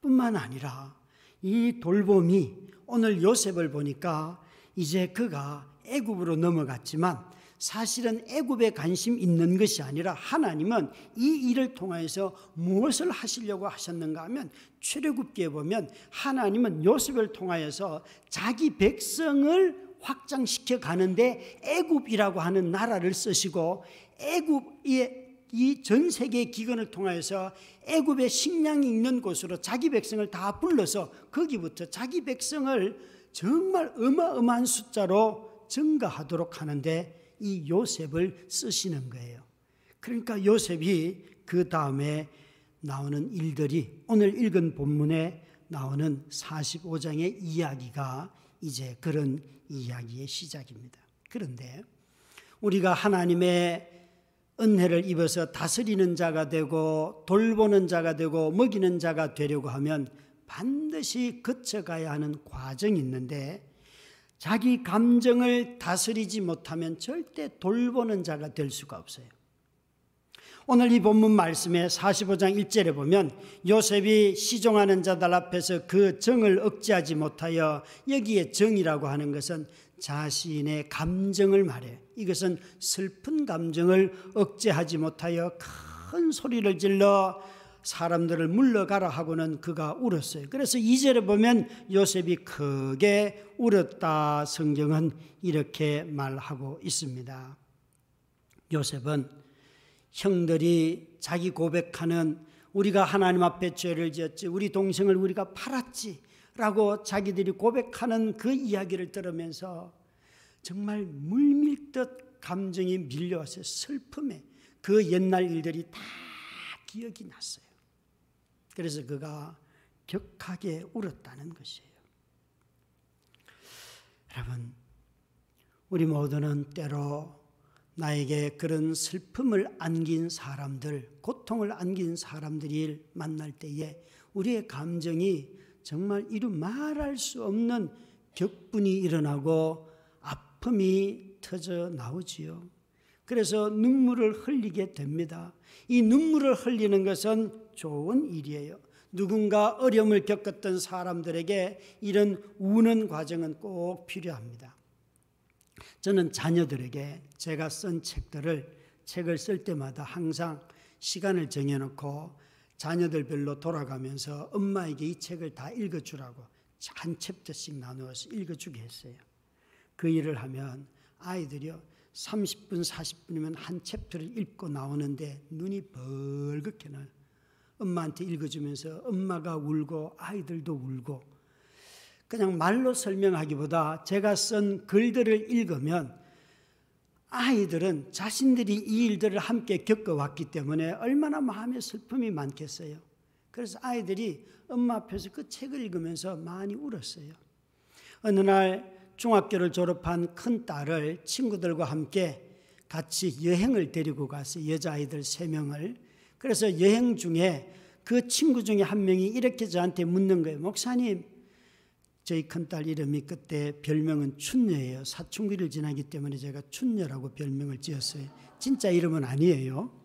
뿐만 아니라 이 돌봄이 오늘 요셉을 보니까 이제 그가 애굽으로 넘어갔지만 사실은 애굽에 관심 있는 것이 아니라 하나님은 이 일을 통해서 무엇을 하시려고 하셨는가 하면 출애굽기에 보면 하나님은 요셉을 통하여서 자기 백성을 확장시켜 가는데 애굽이라고 하는 나라를 쓰시고 애굽의 이전 세계 기근을 통하여서 애굽의 식량이 있는 곳으로 자기 백성을 다 불러서 거기부터 자기 백성을 정말 어마어마한 숫자로 증가하도록 하는데 이 요셉을 쓰시는 거예요. 그러니까 요셉이 그 다음에 나오는 일들이 오늘 읽은 본문에 나오는 45장의 이야기가 이제 그런 이야기의 시작입니다. 그런데 우리가 하나님의 은혜를 입어서 다스리는 자가 되고 돌보는 자가 되고 먹이는 자가 되려고 하면 반드시 거쳐가야 하는 과정이 있는데 자기 감정을 다스리지 못하면 절대 돌보는 자가 될 수가 없어요. 오늘 이 본문 말씀에 45장 1절에 보면 요셉이 시종하는 자들 앞에서 그 정을 억제하지 못하여 여기에 정이라고 하는 것은 자신의 감정을 말해요. 이것은 슬픈 감정을 억제하지 못하여 큰 소리를 질러 사람들을 물러가라 하고는 그가 울었어요. 그래서 2절에 보면 요셉이 크게 울었다 성경은 이렇게 말하고 있습니다. 요셉은 형들이 자기 고백하는 우리가 하나님 앞에 죄를 지었지 우리 동생을 우리가 팔았지 라고 자기들이 고백하는 그 이야기를 들으면서 정말 물밀듯 감정이 밀려왔어요. 슬픔에 그 옛날 일들이 다 기억이 났어요. 그래서 그가 격하게 울었다는 것이에요. 여러분, 우리 모두는 때로 나에게 그런 슬픔을 안긴 사람들, 고통을 안긴 사람들이 만날 때에 우리의 감정이 정말 이루 말할 수 없는 격분이 일어나고 아픔이 터져 나오지요. 그래서 눈물을 흘리게 됩니다. 이 눈물을 흘리는 것은 좋은 일이에요. 누군가 어려움을 겪었던 사람들에게 이런 우는 과정은 꼭 필요합니다. 저는 자녀들에게 제가 쓴 책들을 책을 쓸 때마다 항상 시간을 정해놓고 자녀들별로 돌아가면서 엄마에게 이 책을 다 읽어주라고 한 챕터씩 나누어서 읽어주게 했어요. 그 일을 하면 아이들이요 30분 40분이면 한 챕터를 읽고 나오는데 눈이 벌겋게 나요. 엄마한테 읽어주면서 엄마가 울고 아이들도 울고 그냥 말로 설명하기보다 제가 쓴 글들을 읽으면 아이들은 자신들이 이 일들을 함께 겪어왔기 때문에 얼마나 마음의 슬픔이 많겠어요. 그래서 아이들이 엄마 앞에서 그 책을 읽으면서 많이 울었어요. 어느 날 중학교를 졸업한 큰 딸을 친구들과 함께 같이 여행을 데리고 가서 여자아이들 세 명을 그래서 여행 중에 그 친구 중에 한 명이 이렇게 저한테 묻는 거예요. 목사님, 저희 큰딸 이름이 그때 별명은 춘녀예요. 사춘기를 지나기 때문에 제가 춘녀라고 별명을 지었어요. 진짜 이름은 아니에요.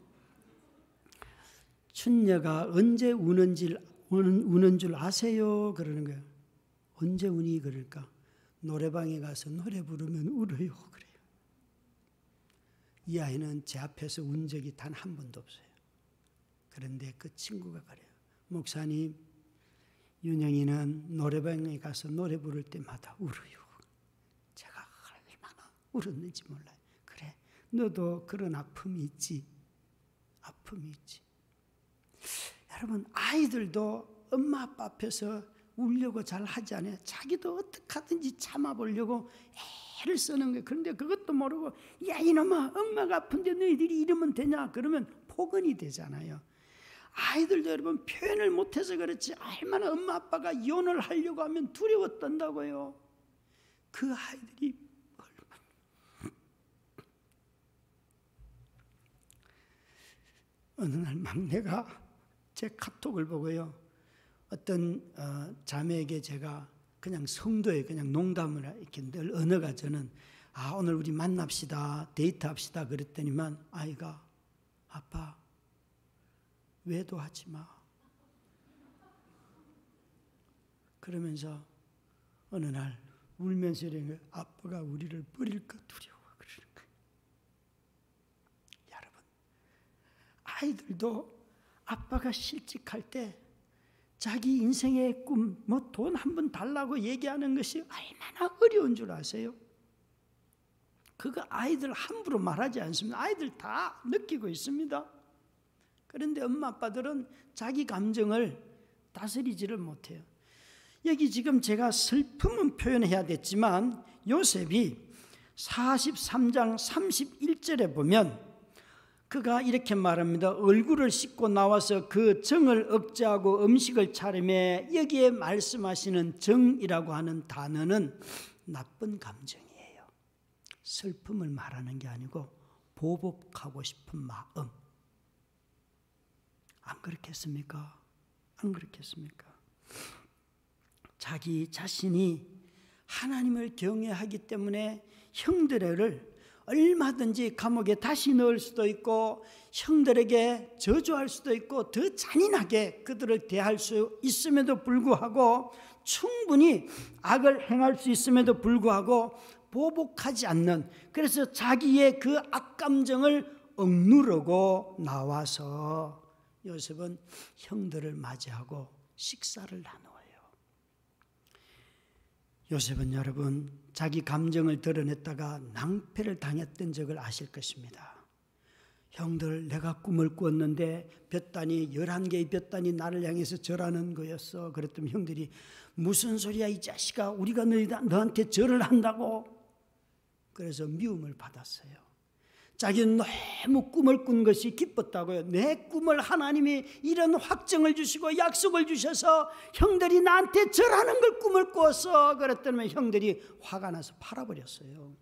춘녀가 언제 우는지 우는, 우는 줄 아세요? 그러는 거예요. 언제 우니 그럴까? 노래방에 가서 노래 부르면 울어요. 그래요. 이 아이는 제 앞에서 운 적이 단 한 번도 없어요. 그런데 그 친구가 그래요. 목사님, 윤영이는 노래방에 가서 노래 부를 때마다 울어요. 제가 얼마나 울었는지 몰라요. 그래, 너도 그런 아픔이 있지. 아픔이 있지. 여러분, 아이들도 엄마 아빠 앞에서 울려고 잘 하지 않아요. 자기도 어떻게 하든지 참아보려고 애를 쓰는 거예요. 그런데 그것도 모르고, 야, 이놈아, 엄마가 아픈데 너희들이 이러면 되냐? 그러면 폭언이 되잖아요. 아이들도 여러분 표현을 못해서 그렇지 얼마나 엄마 아빠가 이혼을 하려고 하면 두려워 떤다고요. 그 아이들이 어느 날 막내가 제 카톡을 보고요. 어떤 어, 자매에게 제가 그냥 성도에 그냥 농담을 이렇게 늘 언어가 저는 아 오늘 우리 만납시다 데이트합시다 그랬더니만 아이가 아빠 외도하지 마. 그러면서 어느 날 울면서 이런 아빠가 우리를 버릴까 두려워 그러는 거예요. 여러분, 아이들도 아빠가 실직할 때 자기 인생의 꿈, 뭐 돈 한 번 달라고 얘기하는 것이 얼마나 어려운 줄 아세요? 그거 아이들 함부로 말하지 않습니다. 아이들 다 느끼고 있습니다. 그런데 엄마 아빠들은 자기 감정을 다스리지를 못해요. 여기 지금 제가 슬픔은 표현해야 됐지만 요셉이 43장 31절에 보면 그가 이렇게 말합니다. 얼굴을 씻고 나와서 그 정을 억제하고 음식을 차림에 여기에 말씀하시는 정이라고 하는 단어는 나쁜 감정이에요. 슬픔을 말하는 게 아니고 보복하고 싶은 마음. 안 그렇겠습니까? 안 그렇겠습니까? 자기 자신이 하나님을 경외하기 때문에 형들을 얼마든지 감옥에 다시 넣을 수도 있고 형들에게 저주할 수도 있고 더 잔인하게 그들을 대할 수 있음에도 불구하고 충분히 악을 행할 수 있음에도 불구하고 보복하지 않는 그래서 자기의 그 악감정을 억누르고 나와서 요셉은 형들을 맞이하고 식사를 나누어요. 요셉은 여러분 자기 감정을 드러냈다가 낭패를 당했던 적을 아실 것입니다. 형들 내가 꿈을 꾸었는데 볕단이 열한 개의 볕단이 나를 향해서 절하는 거였어. 그랬더니 형들이 무슨 소리야 이 자식아 우리가 너한테 절을 한다고 그래서 미움을 받았어요. 자기는 너무 꿈을 꾼 것이 기뻤다고요. 내 꿈을 하나님이 이런 확정을 주시고 약속을 주셔서 형들이 나한테 절하는 걸 꿈을 꾸었어. 그랬더니 형들이 화가 나서 팔아버렸어요.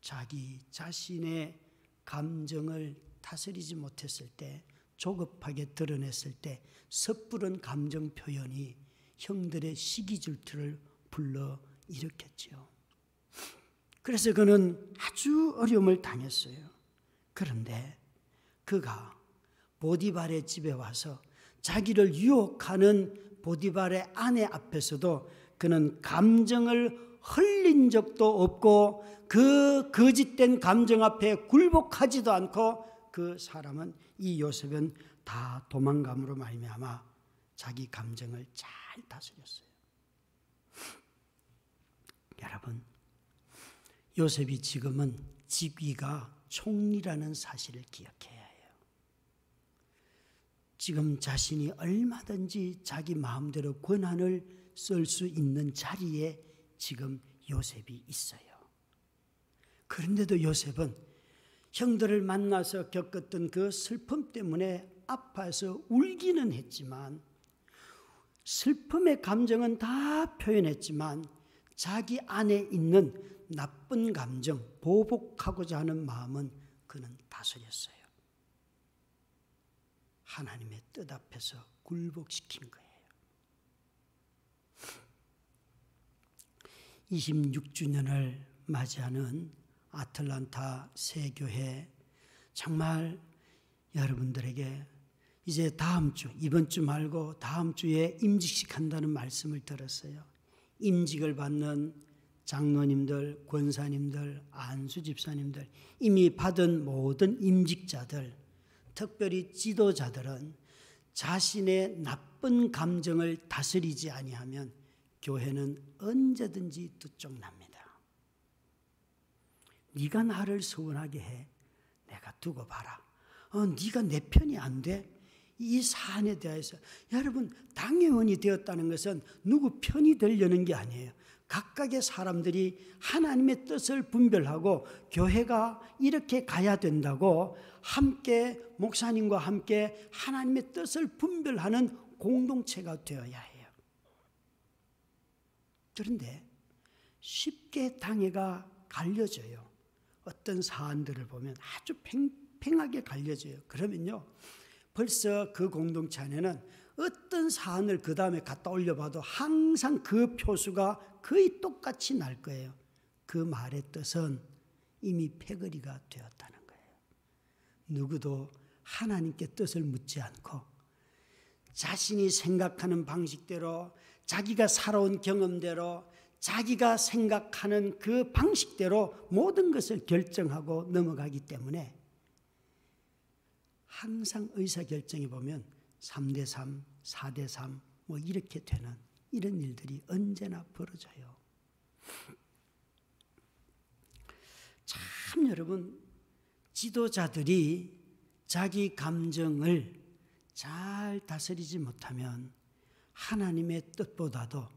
자기 자신의 감정을 다스리지 못했을 때, 조급하게 드러냈을 때, 섣부른 감정 표현이 형들의 시기 질투를 불러 일으켰지요. 그래서 그는 아주 어려움을 당했어요. 그런데 그가 보디발의 집에 와서 자기를 유혹하는 보디발의 아내 앞에서도 그는 감정을 흘린 적도 없고 그 거짓된 감정 앞에 굴복하지도 않고 그 사람은 이 요셉은 다 도망감으로 말미암아 자기 감정을 잘 다스렸어요. 여러분 요셉이 지금은 직위가 총리라는 사실을 기억해야 해요. 지금 자신이 얼마든지 자기 마음대로 권한을 쓸 수 있는 자리에 지금 요셉이 있어요. 그런데도 요셉은 형들을 만나서 겪었던 그 슬픔 때문에 아파서 울기는 했지만 슬픔의 감정은 다 표현했지만 자기 안에 있는 나쁜 감정, 보복하고자 하는 마음은 그는 다스렸어요. 하나님의 뜻 앞에서 굴복시킨 거예요. 26주년을 맞이하는 아틀란타 세교회 정말 여러분들에게 이제 다음 주, 이번 주 말고 다음 주에 임직식 한다는 말씀을 들었어요. 임직을 받는 장로님들, 권사님들, 안수 집사님들, 이미 받은 모든 임직자들, 특별히 지도자들은 자신의 나쁜 감정을 다스리지 아니하면 교회는 언제든지 두쪽납니다. 네가 나를 서운하게 해. 내가 두고 봐라. 어, 네가 내 편이 안 돼. 이 사안에 대해서 여러분 당회원이 되었다는 것은 누구 편이 되려는 게 아니에요. 각각의 사람들이 하나님의 뜻을 분별하고 교회가 이렇게 가야 된다고 함께 목사님과 함께 하나님의 뜻을 분별하는 공동체가 되어야 해요. 그런데 쉽게 당회가 갈려져요. 어떤 사안들을 보면 아주 팽팽하게 갈려져요. 그러면요. 벌써 그 공동체 안에는 어떤 사안을 그 다음에 갖다 올려봐도 항상 그 표수가 거의 똑같이 날 거예요. 그 말의 뜻은 이미 패거리가 되었다는 거예요. 누구도 하나님께 뜻을 묻지 않고 자신이 생각하는 방식대로 자기가 살아온 경험대로 자기가 생각하는 그 방식대로 모든 것을 결정하고 넘어가기 때문에 항상 의사결정에 보면 3대 3, 4대 3, 뭐 이렇게 되는 이런 일들이 언제나 벌어져요. 참 여러분 지도자들이 자기 감정을 잘 다스리지 못하면 하나님의 뜻보다도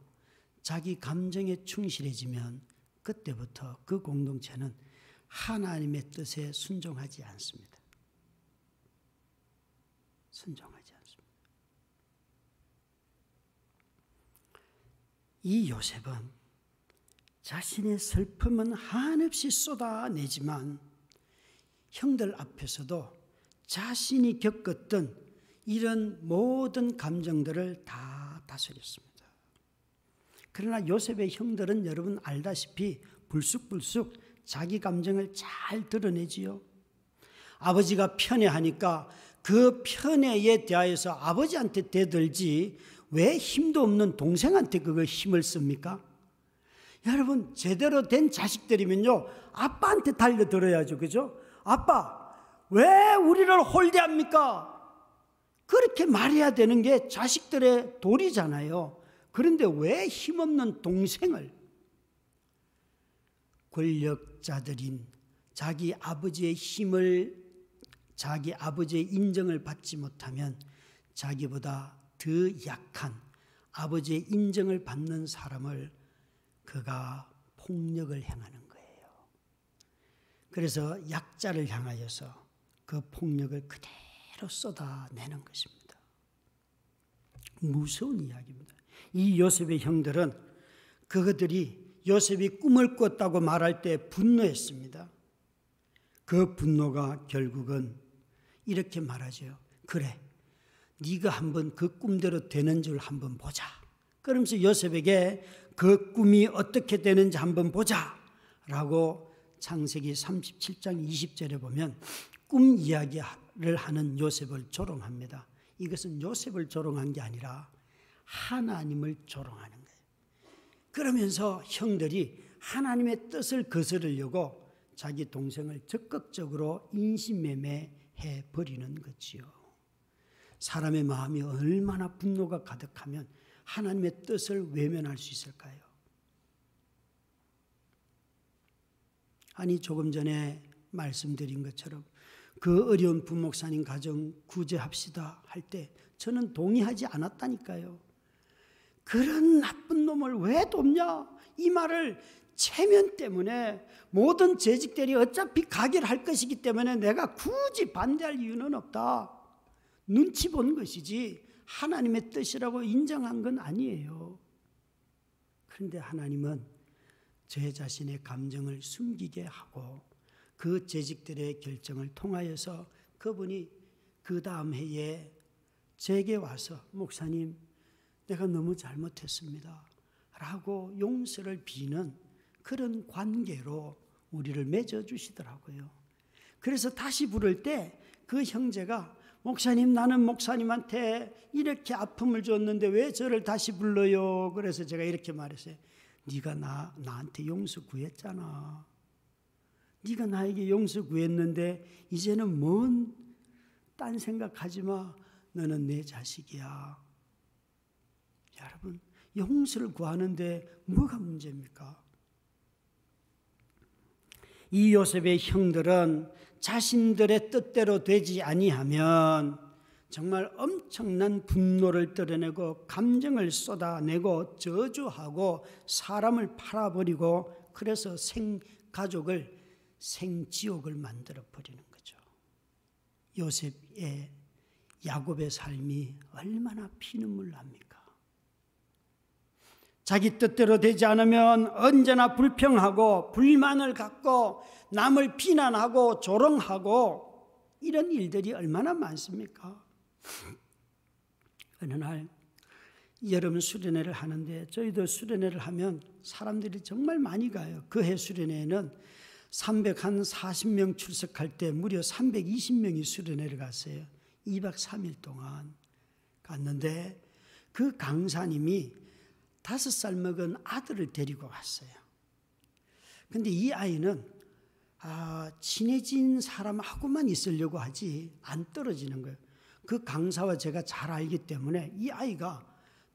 자기 감정에 충실해지면 그때부터 그 공동체는 하나님의 뜻에 순종하지 않습니다. 순종하지 않습니다. 이 요셉은 자신의 슬픔은 한없이 쏟아내지만 형들 앞에서도 자신이 겪었던 이런 모든 감정들을 다 다스렸습니다. 그러나 요셉의 형들은 여러분 알다시피 불쑥불쑥 자기 감정을 잘 드러내지요. 아버지가 편애하니까 그 편애에 대하여서 아버지한테 대들지 왜 힘도 없는 동생한테 그걸 힘을 씁니까? 여러분 제대로 된 자식들이면요 아빠한테 달려들어야죠 그죠? 아빠 왜 우리를 홀대합니까? 그렇게 말해야 되는 게 자식들의 도리잖아요. 그런데 왜 힘없는 동생을 권력자들인 자기 아버지의 힘을 자기 아버지의 인정을 받지 못하면 자기보다 더 약한 아버지의 인정을 받는 사람을 그가 폭력을 행하는 거예요. 그래서 약자를 향하여서 그 폭력을 그대로 쏟아내는 것입니다. 무서운 이야기입니다. 이 요셉의 형들은 그것들이 요셉이 꿈을 꿨다고 말할 때 분노했습니다. 그 분노가 결국은 이렇게 말하죠. 그래, 네가 한번 그 꿈대로 되는 줄 한번 보자. 그러면서 요셉에게 그 꿈이 어떻게 되는지 한번 보자. 라고 창세기 37장 20절에 보면 꿈 이야기를 하는 요셉을 조롱합니다. 이것은 요셉을 조롱한 게 아니라 하나님을 조롱하는 거예요. 그러면서 형들이 하나님의 뜻을 거스르려고 자기 동생을 적극적으로 인신매매해 버리는 거지요. 사람의 마음이 얼마나 분노가 가득하면 하나님의 뜻을 외면할 수 있을까요? 아니 조금 전에 말씀드린 것처럼 그 어려운 부목사님 가정 구제합시다 할 때 저는 동의하지 않았다니까요. 그런 나쁜 놈을 왜 돕냐? 이 말을 체면 때문에 모든 재직들이 어차피 가결할 것이기 때문에 내가 굳이 반대할 이유는 없다. 눈치 본 것이지 하나님의 뜻이라고 인정한 건 아니에요. 그런데 하나님은 제 자신의 감정을 숨기게 하고 그 재직들의 결정을 통하여서 그분이 그 다음 해에 제게 와서 목사님 내가 너무 잘못했습니다. 라고 용서를 비는 그런 관계로 우리를 맺어 주시더라고요. 그래서 다시 부를 때 그 형제가 목사님 나는 목사님한테 이렇게 아픔을 줬는데 왜 저를 다시 불러요? 그래서 제가 이렇게 말했어요. 네가 나 나한테 용서 구했잖아. 네가 나에게 용서 구했는데 이제는 뭔 딴 생각하지 마. 너는 내 자식이야. 여러분, 용서를 구하는데 뭐가 문제입니까? 이 요셉의 형들은 자신들의 뜻대로 되지 아니하면 정말 엄청난 분노를 드러내고 감정을 쏟아내고 저주하고 사람을 팔아버리고 그래서 생 가족을 생지옥을 만들어 버리는 거죠. 요셉의 야곱의 삶이 얼마나 피눈물 납니까? 자기 뜻대로 되지 않으면 언제나 불평하고 불만을 갖고 남을 비난하고 조롱하고 이런 일들이 얼마나 많습니까? 어느 날 여름 수련회를 하는데 저희도 수련회를 하면 사람들이 정말 많이 가요. 그 해 수련회에는 340명 출석할 때 무려 320명이 수련회를 갔어요. 2박 3일 동안 갔는데 그 강사님이 다섯 살 먹은 아들을 데리고 왔어요. 근데 이 아이는 아, 친해진 사람하고만 있으려고 하지 안 떨어지는 거예요. 그 강사와 제가 잘 알기 때문에 이 아이가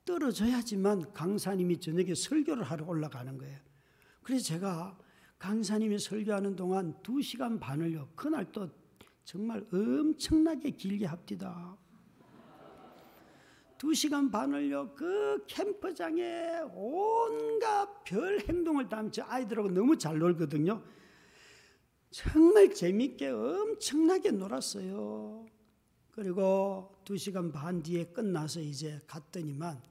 떨어져야지만 강사님이 저녁에 설교를 하러 올라가는 거예요. 그래서 제가 강사님이 설교하는 동안 두 시간 반을요. 그날 또 정말 엄청나게 길게 합디다. 두 시간 반을요, 그 캠프장에 온갖 별 행동을 담지 아이들하고 너무 잘 놀거든요. 정말 재밌게 엄청나게 놀았어요. 그리고 두 시간 반 뒤에 끝나서 이제 갔더니만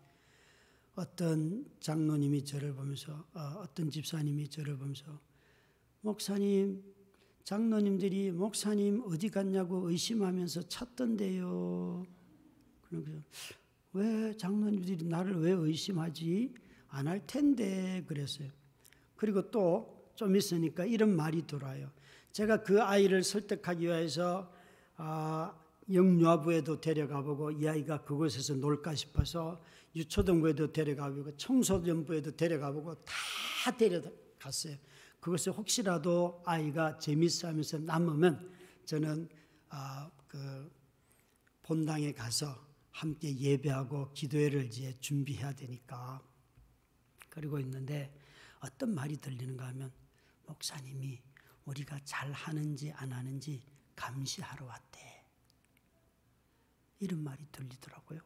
어떤 장로님이 저를 보면서 어, 떤 집사님이 저를 보면서 목사님 장로님들이 목사님 어디 갔냐고 의심하면서 찾던데요. 그래서 왜 장로님들이 나를 왜 의심하지? 안 할 텐데 그랬어요. 그리고 또 좀 있으니까 이런 말이 돌아요. 제가 그 아이를 설득하기 위해서 아, 영유아부에도 데려가 보고 이 아이가 그곳에서 놀까 싶어서 유초등부에도 데려가 보고 청소년부에도 데려가 보고 다 데려갔어요. 그것을 혹시라도 아이가 재밌어 하면서 남으면 저는 아, 그 본당에 가서 함께 예배하고 기도회를 이제 준비해야 되니까 그러고 있는데 어떤 말이 들리는가 하면 목사님이 우리가 잘 하는지 안 하는지 감시하러 왔대. 이런 말이 들리더라고요.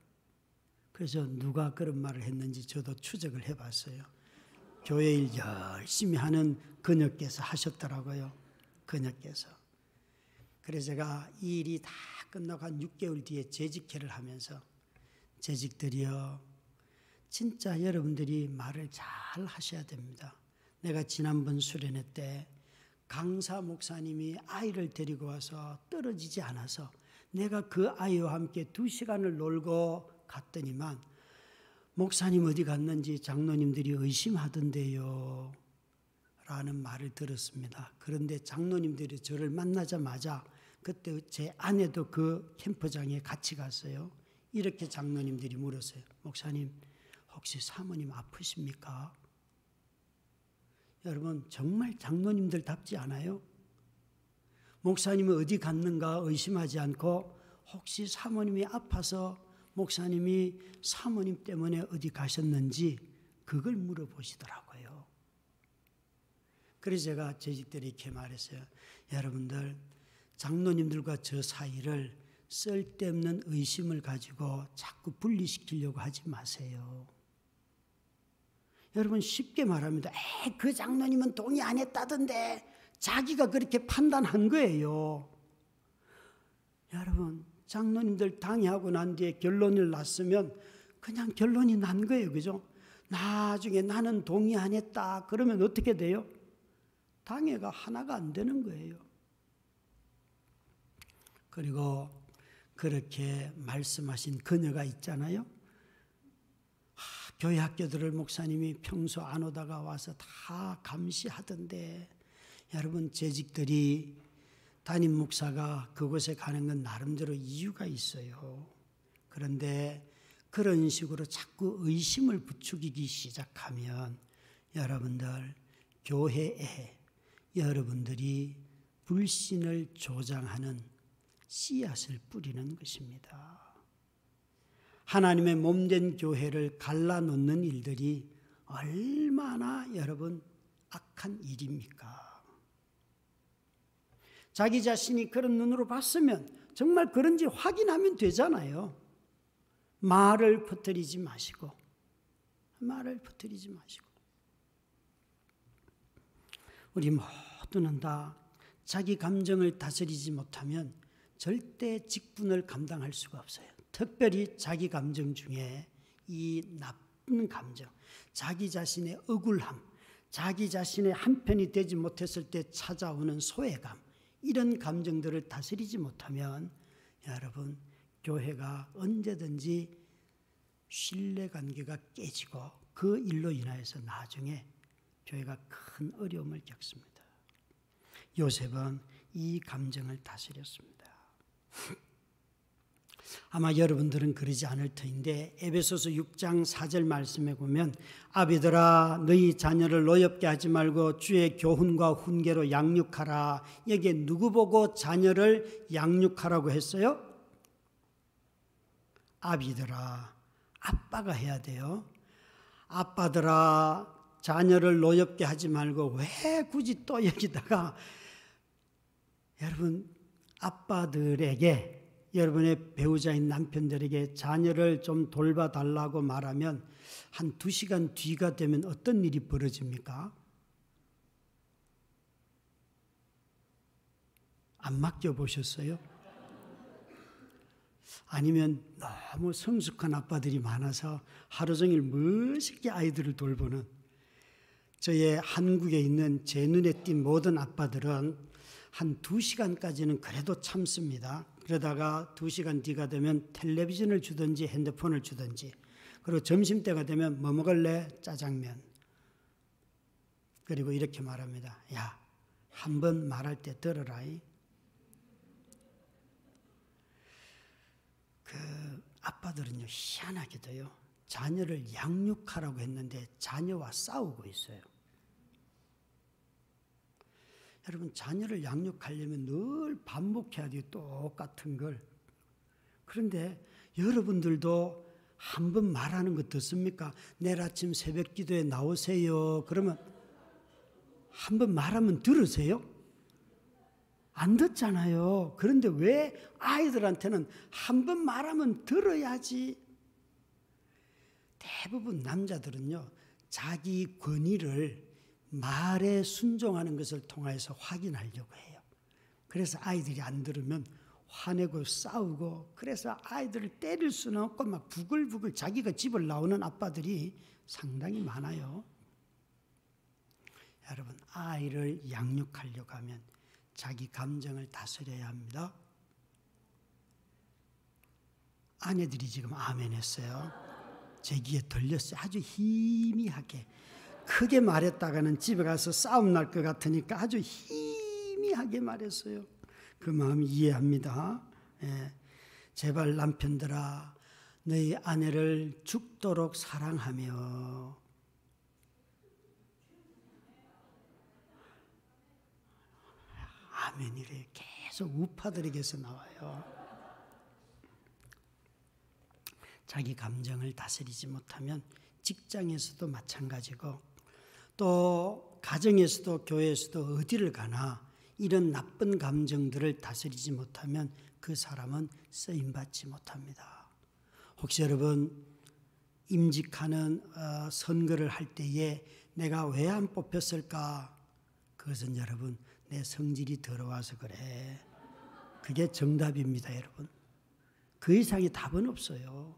그래서 누가 그런 말을 했는지 저도 추적을 해봤어요. 교회 일 열심히 하는 그녀께서 하셨더라고요. 그녀께서. 그래서 제가 이 일이 다 끝나고 한 6개월 뒤에 재직회를 하면서 재직들이요. 진짜 여러분들이 말을 잘 하셔야 됩니다. 내가 지난번 수련회 때 강사 목사님이 아이를 데리고 와서 떨어지지 않아서 내가 그 아이와 함께 두 시간을 놀고 갔더니만 목사님 어디 갔는지 장로님들이 의심하던데요. 라는 말을 들었습니다. 그런데 장로님들이 저를 만나자마자 그때 제 아내도 그 캠프장에 같이 갔어요. 이렇게 장로님들이 물었어요. 목사님, 혹시 사모님 아프십니까? 여러분, 정말 장로님들답지 않아요? 목사님은 어디 갔는가 의심하지 않고 혹시 사모님이 아파서 목사님이 사모님 때문에 어디 가셨는지 그걸 물어보시더라고요. 그래서 제가 재직들이 이렇게 말했어요. 여러분들, 장로님들과 저 사이를 쓸데없는 의심을 가지고 자꾸 분리시키려고 하지 마세요. 여러분 쉽게 말합니다. 에, 그 장로님은 동의 안 했다던데 자기가 그렇게 판단한 거예요. 여러분 장로님들 당의하고 난 뒤에 결론을 났으면 그냥 결론이 난 거예요. 그죠? 나중에 나는 동의 안 했다. 그러면 어떻게 돼요? 당회가 하나가 안 되는 거예요. 그리고 그렇게 말씀하신 그녀가 있잖아요. 하, 교회 학교들을 목사님이 평소 안 오다가 와서 다 감시하던데 여러분 재직들이 담임 목사가 그곳에 가는 건 나름대로 이유가 있어요. 그런데 그런 식으로 자꾸 의심을 부추기기 시작하면 여러분들 교회에 여러분들이 불신을 조장하는 씨앗을 뿌리는 것입니다. 하나님의 몸된 교회를 갈라놓는 일들이 얼마나 여러분 악한 일입니까? 자기 자신이 그런 눈으로 봤으면 정말 그런지 확인하면 되잖아요. 말을 퍼뜨리지 마시고, 말을 퍼뜨리지 마시고. 우리 모두는 다 자기 감정을 다스리지 못하면 절대 직분을 감당할 수가 없어요. 특별히 자기 감정 중에 이 나쁜 감정, 자기 자신의 억울함, 자기 자신의 한편이 되지 못했을 때 찾아오는 소외감, 이런 감정들을 다스리지 못하면 여러분, 교회가 언제든지 신뢰 관계가 깨지고 그 일로 인하여서 나중에 교회가 큰 어려움을 겪습니다. 요셉은 이 감정을 다스렸습니다. 아마 여러분들은 그러지 않을 터인데 에베소서 6장 4절 말씀에 보면 아비들아 너희 자녀를 노엽게 하지 말고 주의 교훈과 훈계로 양육하라. 여기에 누구 보고 자녀를 양육하라고 했어요? 아비들아 아빠가 해야 돼요. 아빠들아 자녀를 노엽게 하지 말고 왜 굳이 또 여기다가 여러분 아빠들에게 여러분의 배우자인 남편들에게 자녀를 좀 돌봐달라고 말하면 한 두 시간 뒤가 되면 어떤 일이 벌어집니까? 안 맡겨보셨어요? 아니면 너무 성숙한 아빠들이 많아서 하루 종일 멋있게 아이들을 돌보는 저의 한국에 있는 제 눈에 띈 모든 아빠들은 한 두 시간까지는 그래도 참습니다. 그러다가 두 시간 뒤가 되면 텔레비전을 주든지 핸드폰을 주든지 그리고 점심때가 되면 뭐 먹을래? 짜장면. 그리고 이렇게 말합니다. 야, 한 번 말할 때 들어라. 그 아빠들은요 희한하게도요 자녀를 양육하라고 했는데 자녀와 싸우고 있어요. 여러분 자녀를 양육하려면 늘 반복해야 돼요 똑같은 걸. 그런데 여러분들도 한 번 말하는 거 듣습니까? 내일 아침 새벽 기도에 나오세요. 그러면 한 번 말하면 들으세요? 안 듣잖아요. 그런데 왜 아이들한테는 한 번 말하면 들어야지. 대부분 남자들은요, 자기 권위를 말에 순종하는 것을 통해서 확인하려고 해요. 그래서 아이들이 안 들으면 화내고 싸우고 그래서 아이들을 때릴 수는 없고 막 부글부글 자기가 집을 나오는 아빠들이 상당히 많아요. 여러분, 아이를 양육하려고 하면 자기 감정을 다스려야 합니다. 아내들이 지금 아멘 했어요. 제 귀에 들렸어요. 아주 희미하게. 크게 말했다가는 집에 가서 싸움 날 것 같으니까 아주 희미하게 말했어요. 그 마음 이해합니다. 예. 제발 남편들아, 너희 아내를 죽도록 사랑하며 아멘이래 계속 우파들에게서 나와요. 자기 감정을 다스리지 못하면 직장에서도 마찬가지고 또 가정에서도 교회에서도 어디를 가나 이런 나쁜 감정들을 다스리지 못하면 그 사람은 쓰임 받지 못합니다. 혹시 여러분 임직하는 어, 선거를 할 때에 내가 왜 안 뽑혔을까? 그것은 여러분 내 성질이 더러워서 그래. 그게 정답입니다, 여러분. 그 이상의 답은 없어요.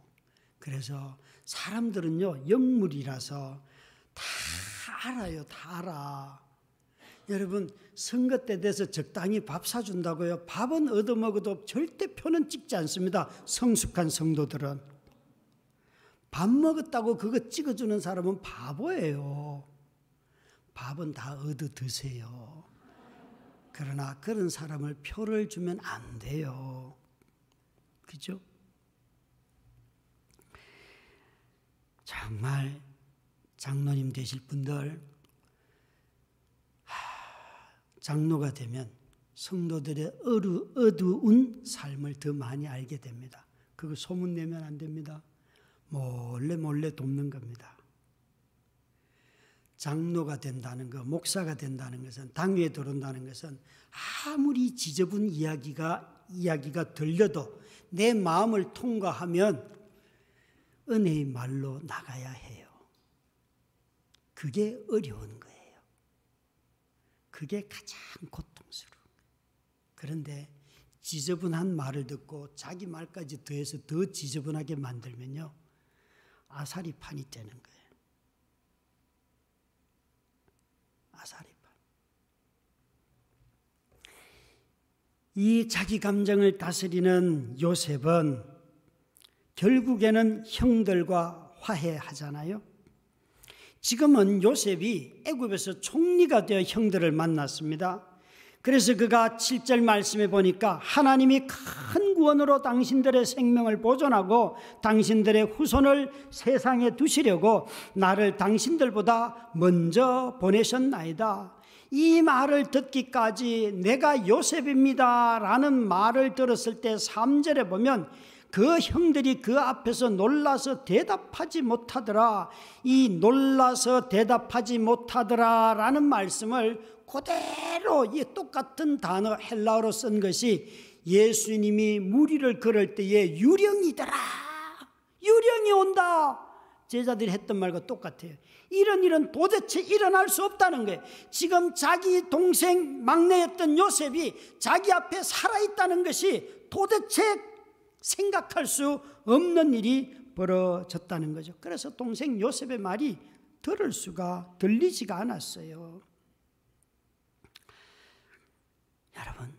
그래서 사람들은요, 영물이라서 다 알아요, 다 알아. 여러분, 선거 때 돼서 적당히 밥 사준다고요. 밥은 얻어먹어도 절대 표는 찍지 않습니다. 성숙한 성도들은. 밥 먹었다고 그거 찍어주는 사람은 바보예요. 밥은 다 얻어 드세요. 그러나 그런 사람을 표를 주면 안 돼요. 그죠? 정말 장로님 되실 분들, 장로가 되면 성도들의 어루, 어두운 삶을 더 많이 알게 됩니다. 그거 소문내면 안 됩니다. 몰래 몰래 돕는 겁니다. 장로가 된다는 것, 목사가 된다는 것은 당위에 들어온다는 것은 아무리 지저분 이야기가 이야기가 들려도 내 마음을 통과하면 은혜의 말로 나가야 해요. 그게 어려운 거예요. 그게 가장 고통스러운 거예요. 그런데 지저분한 말을 듣고 자기 말까지 더해서 더 지저분하게 만들면요. 아사리 판이 되는 거예요. 아사리파. 이 자기 감정을 다스리는 요셉은 결국에는 형들과 화해하잖아요. 지금은 요셉이 애굽에서 총리가 되어 형들을 만났습니다. 그래서 그가 7절 말씀에 보니까 하나님이 큰 구원으로 당신들의 생명을 보존하고 당신들의 후손을 세상에 두시려고 나를 당신들보다 먼저 보내셨나이다. 이 말을 듣기까지 내가 요셉입니다. 라는 말을 들었을 때 3절에 보면 그 형들이 그 앞에서 놀라서 대답하지 못하더라. 이 놀라서 대답하지 못하더라 라는 말씀을 그대로 이 똑같은 단어 헬라어로 쓴 것이 예수님이 무리를 걸을 때에 유령이더라. 유령이 온다. 제자들이 했던 말과 똑같아요. 이런 일은 도대체 일어날 수 없다는 거예요. 지금 자기 동생 막내였던 요셉이 자기 앞에 살아있다는 것이 도대체 생각할 수 없는 일이 벌어졌다는 거죠. 그래서 동생 요셉의 말이 들을 수가 들리지가 않았어요. 여러분,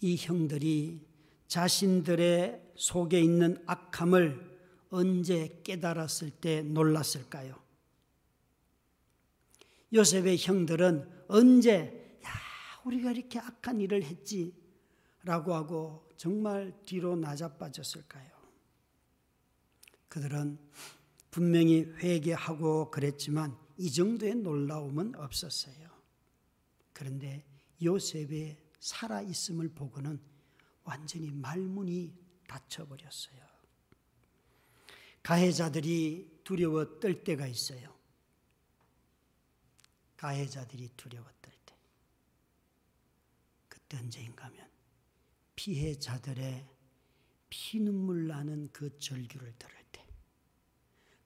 이 형들이 자신들의 속에 있는 악함을 언제 깨달았을 때 놀랐을까요? 요셉의 형들은 언제 야 우리가 이렇게 악한 일을 했지 라고 하고 정말 뒤로 나자빠졌을까요? 그들은 분명히 회개하고 그랬지만 이 정도의 놀라움은 없었어요. 그런데 요셉의 살아있음을 보고는 완전히 말문이 닫혀버렸어요. 가해자들이 두려워 떨 때가 있어요. 가해자들이 두려워 떨 때. 그때 언제인가 하면 피해자들의 피눈물 나는 그 절규를 들을 때.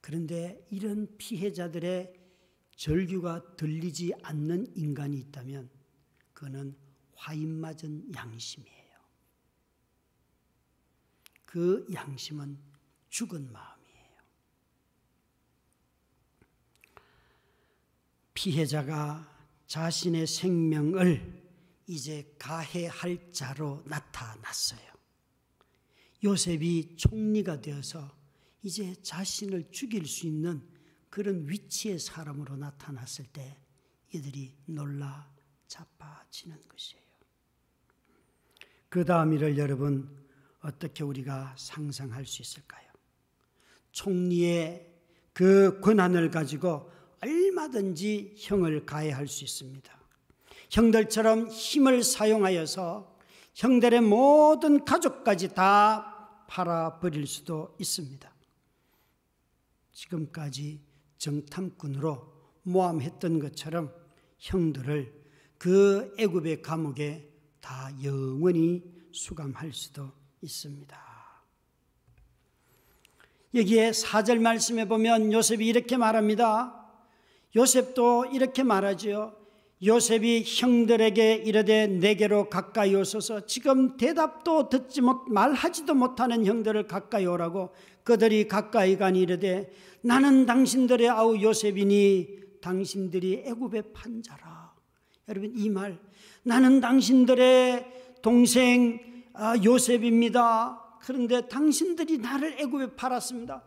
그런데 이런 피해자들의 절규가 들리지 않는 인간이 있다면 그는 화인 맞은 양심이에요. 그 양심은 죽은 마음이에요. 피해자가 자신의 생명을 이제 가해할 자로 나타났어요. 요셉이 총리가 되어서 이제 자신을 죽일 수 있는 그런 위치의 사람으로 나타났을 때 이들이 놀라 자빠지는 것이에요. 그 다음 일을 여러분 어떻게 우리가 상상할 수 있을까요? 총리의 그 권한을 가지고 얼마든지 형을 가해할 수 있습니다. 형들처럼 힘을 사용하여서 형들의 모든 가족까지 다 팔아버릴 수도 있습니다. 지금까지 정탐꾼으로 모함했던 것처럼 형들을 그 애굽의 감옥에 다 영원히 수감할 수도 있습니다. 여기에 사절 말씀에 보면 요셉이 이렇게 말합니다. 요셉도 이렇게 말하지요. 요셉이 형들에게 이르되 내게로 가까이 오소서. 지금 대답도 듣지 못 말하지도 못하는 형들을 가까이 오라고 그들이 가까이 가니 이르되 나는 당신들의 아우 요셉이니 당신들이 애굽의 판자라. 여러분 이 말 나는 당신들의 동생 아, 요셉입니다. 그런데 당신들이 나를 애굽에 팔았습니다.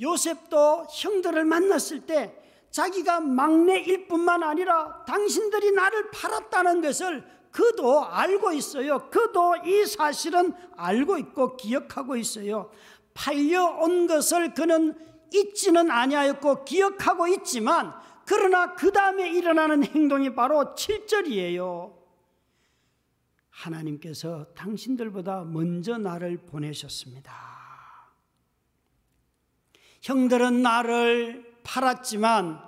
요셉도 형들을 만났을 때 자기가 막내일 뿐만 아니라 당신들이 나를 팔았다는 것을 그도 알고 있어요. 그도 이 사실은 알고 있고 기억하고 있어요. 팔려온 것을 그는 잊지는 아니하였고 기억하고 있지만 그러나 그 다음에 일어나는 행동이 바로 7절이에요. 하나님께서 당신들보다 먼저 나를 보내셨습니다. 형들은 나를 팔았지만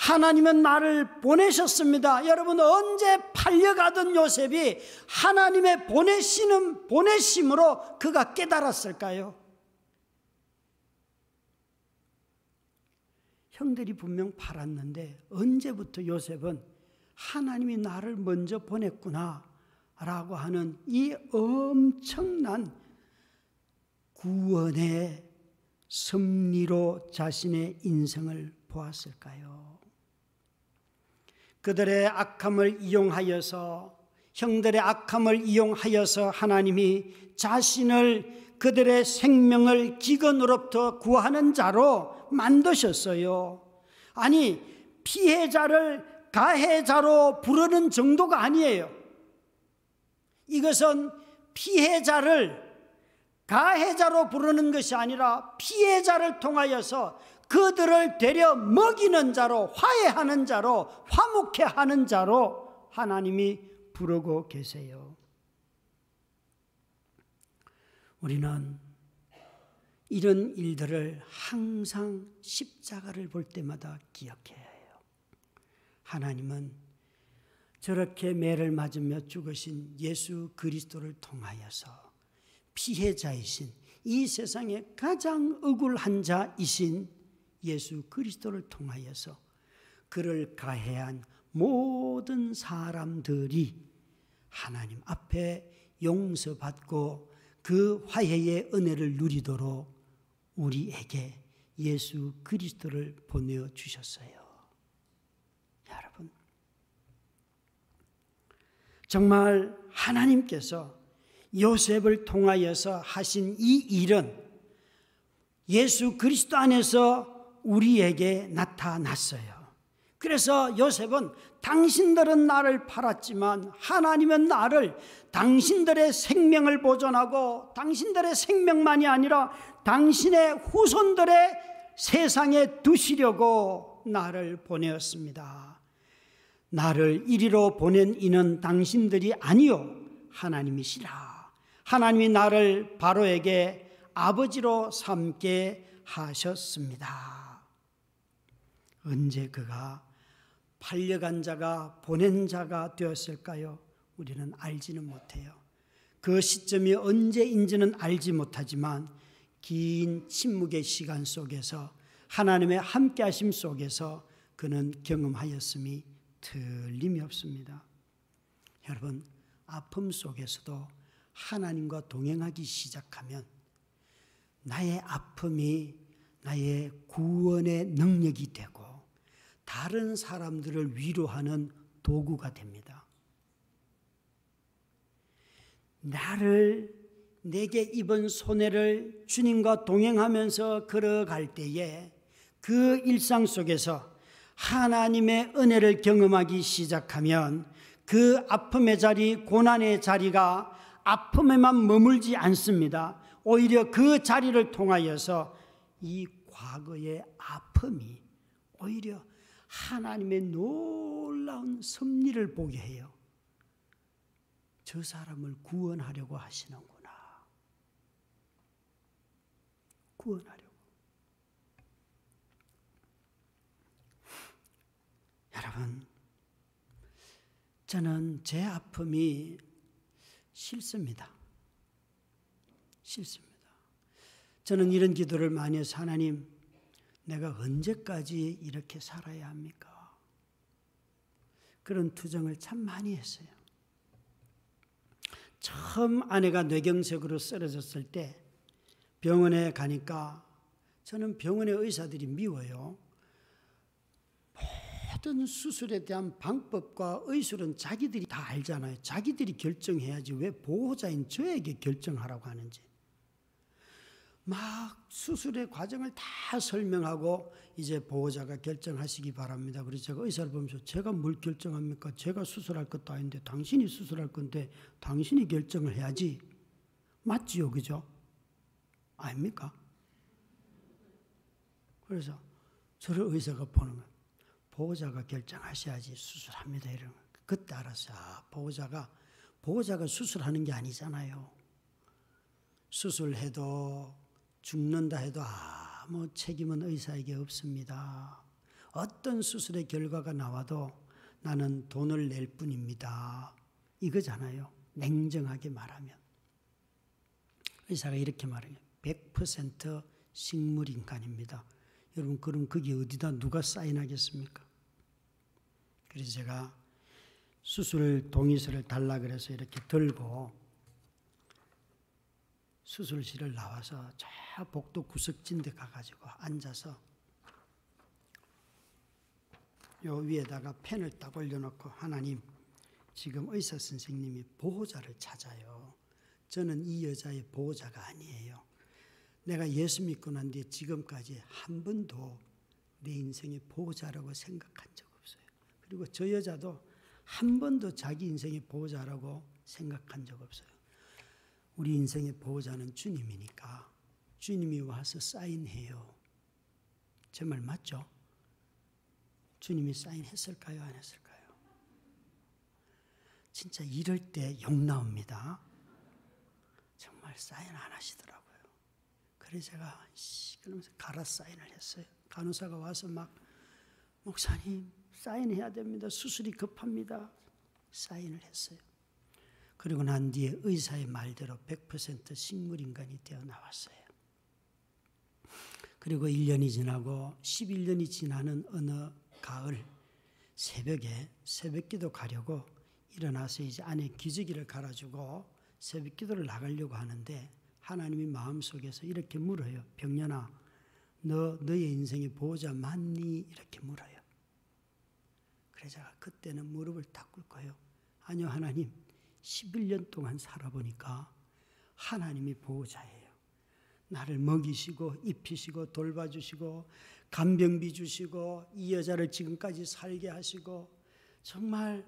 하나님은 나를 보내셨습니다. 여러분 언제 팔려가던 요셉이 하나님의 보내시는 보내심으로 그가 깨달았을까요? 형들이 분명 팔았는데 언제부터 요셉은 하나님이 나를 먼저 보냈구나 라고 하는 이 엄청난 구원의 섭리로 자신의 인생을 보았을까요? 그들의 악함을 이용하여서 형들의 악함을 이용하여서 하나님이 자신을 그들의 생명을 기근으로부터 구하는 자로 만드셨어요. 아니, 피해자를 가해자로 부르는 정도가 아니에요. 이것은 피해자를 가해자로 부르는 것이 아니라 피해자를 통하여서 그들을 데려 먹이는 자로 화해하는 자로 화목해 하는 자로 하나님이 부르고 계세요. 우리는 이런 일들을 항상 십자가를 볼 때마다 기억해야 해요. 하나님은 저렇게 매를 맞으며 죽으신 예수 그리스도를 통하여서 피해자이신 이 세상에 가장 억울한 자이신 예수 그리스도를 통하여서 그를 가해한 모든 사람들이 하나님 앞에 용서받고 그 화해의 은혜를 누리도록 우리에게 예수 그리스도를 보내어 주셨어요. 여러분, 정말 하나님께서 요셉을 통하여서 하신 이 일은 예수 그리스도 안에서 우리에게 나타났어요. 그래서 요셉은 당신들은 나를 팔았지만 하나님은 나를 당신들의 생명을 보존하고 당신들의 생명만이 아니라 당신의 후손들의 세상에 두시려고 나를 보내었습니다. 나를 이리로 보낸 이는 당신들이 아니요 하나님이시라. 하나님이 나를 바로에게 아버지로 삼게 하셨습니다. 언제 그가 팔려간 자가 보낸 자가 되었을까요? 우리는 알지는 못해요. 그 시점이 언제인지는 알지 못하지만 긴 침묵의 시간 속에서 하나님의 함께 하심 속에서 그는 경험하였음이 틀림이 없습니다. 여러분, 아픔 속에서도 하나님과 동행하기 시작하면 나의 아픔이 나의 구원의 능력이 되고 다른 사람들을 위로하는 도구가 됩니다. 나를 내게 입은 손해를 주님과 동행하면서 걸어갈 때에 그 일상 속에서 하나님의 은혜를 경험하기 시작하면 그 아픔의 자리, 고난의 자리가 아픔에만 머물지 않습니다. 오히려 그 자리를 통하여서 이 과거의 아픔이 오히려 하나님의 놀라운 섭리를 보게 해요. 저 사람을 구원하려고 하시는구나. 구원하려고. 여러분, 저는 제 아픔이 싫습니다. 싫습니다. 저는 이런 기도를 많이 해서 하나님, 내가 언제까지 이렇게 살아야 합니까? 그런 투정을 참 많이 했어요. 처음 아내가 뇌경색으로 쓰러졌을 때 병원에 가니까 저는 병원의 의사들이 미워요. 모든 수술에 대한 방법과 의술은 자기들이 다 알잖아요. 자기들이 결정해야지 왜 보호자인 저에게 결정하라고 하는지. 막 수술의 과정을 다 설명하고 이제 보호자가 결정하시기 바랍니다. 그래서 제가 의사를 보면서 제가 뭘 결정합니까? 제가 수술할 것도 아닌데 당신이 수술할 건데 당신이 결정을 해야지. 맞지요, 그죠? 아닙니까? 그래서 저를 의사가 보는 거 보호자가 결정하셔야지 수술합니다. 거. 그때 알았어요. 아, 보호자가 보호자가 수술하는 게 아니잖아요. 수술해도 죽는다 해도 아무 책임은 의사에게 없습니다. 어떤 수술의 결과가 나와도 나는 돈을 낼 뿐입니다. 이거잖아요. 냉정하게 말하면. 의사가 이렇게 말해요. 100% 식물인간입니다. 여러분, 그럼 거기 어디다 누가 사인하겠습니까? 그래서 제가 수술 동의서를 달라 그래서 이렇게 들고 수술실을 나와서 저 복도 구석진 데 가가지고 앉아서 요 위에다가 펜을 딱 올려놓고 하나님 지금 의사 선생님이 보호자를 찾아요. 저는 이 여자의 보호자가 아니에요. 내가 예수 믿고 난 뒤에 지금까지 한 번도 내 인생의 보호자라고 생각한 적 없어요. 그리고 저 여자도 한 번도 자기 인생의 보호자라고 생각한 적 없어요. 우리 인생의 보호자는 주님이니까 주님이 와서 사인해요. 제 말 맞죠? 주님이 사인했을까요? 안 했을까요? 진짜 이럴 때욕 나옵니다. 정말 사인 안 하시더라고요. 그래서 제가 씨 그러면서 가라 사인을 했어요. 간호사가 와서 막 목사님 사인해야 됩니다. 수술이 급합니다. 사인을 했어요. 그리고 난 뒤에 의사의 말대로 100% 식물인간이 되어 나왔어요. 그리고 1년이 지나고 11년이 지나는 어느 가을 새벽에 새벽기도 가려고 일어나서 이제 안에 기저귀를 갈아주고 새벽기도를 나가려고 하는데 하나님이 마음속에서 이렇게 물어요. 병년아, 너 너의 인생의 보호자 맞니? 이렇게 물어요. 그래서 그때는 무릎을 딱 꿇고요. 아니요, 하나님. 11년 동안 살아보니까 하나님이 보호자예요. 나를 먹이시고 입히시고 돌봐주시고 간병비 주시고 이 여자를 지금까지 살게 하시고 정말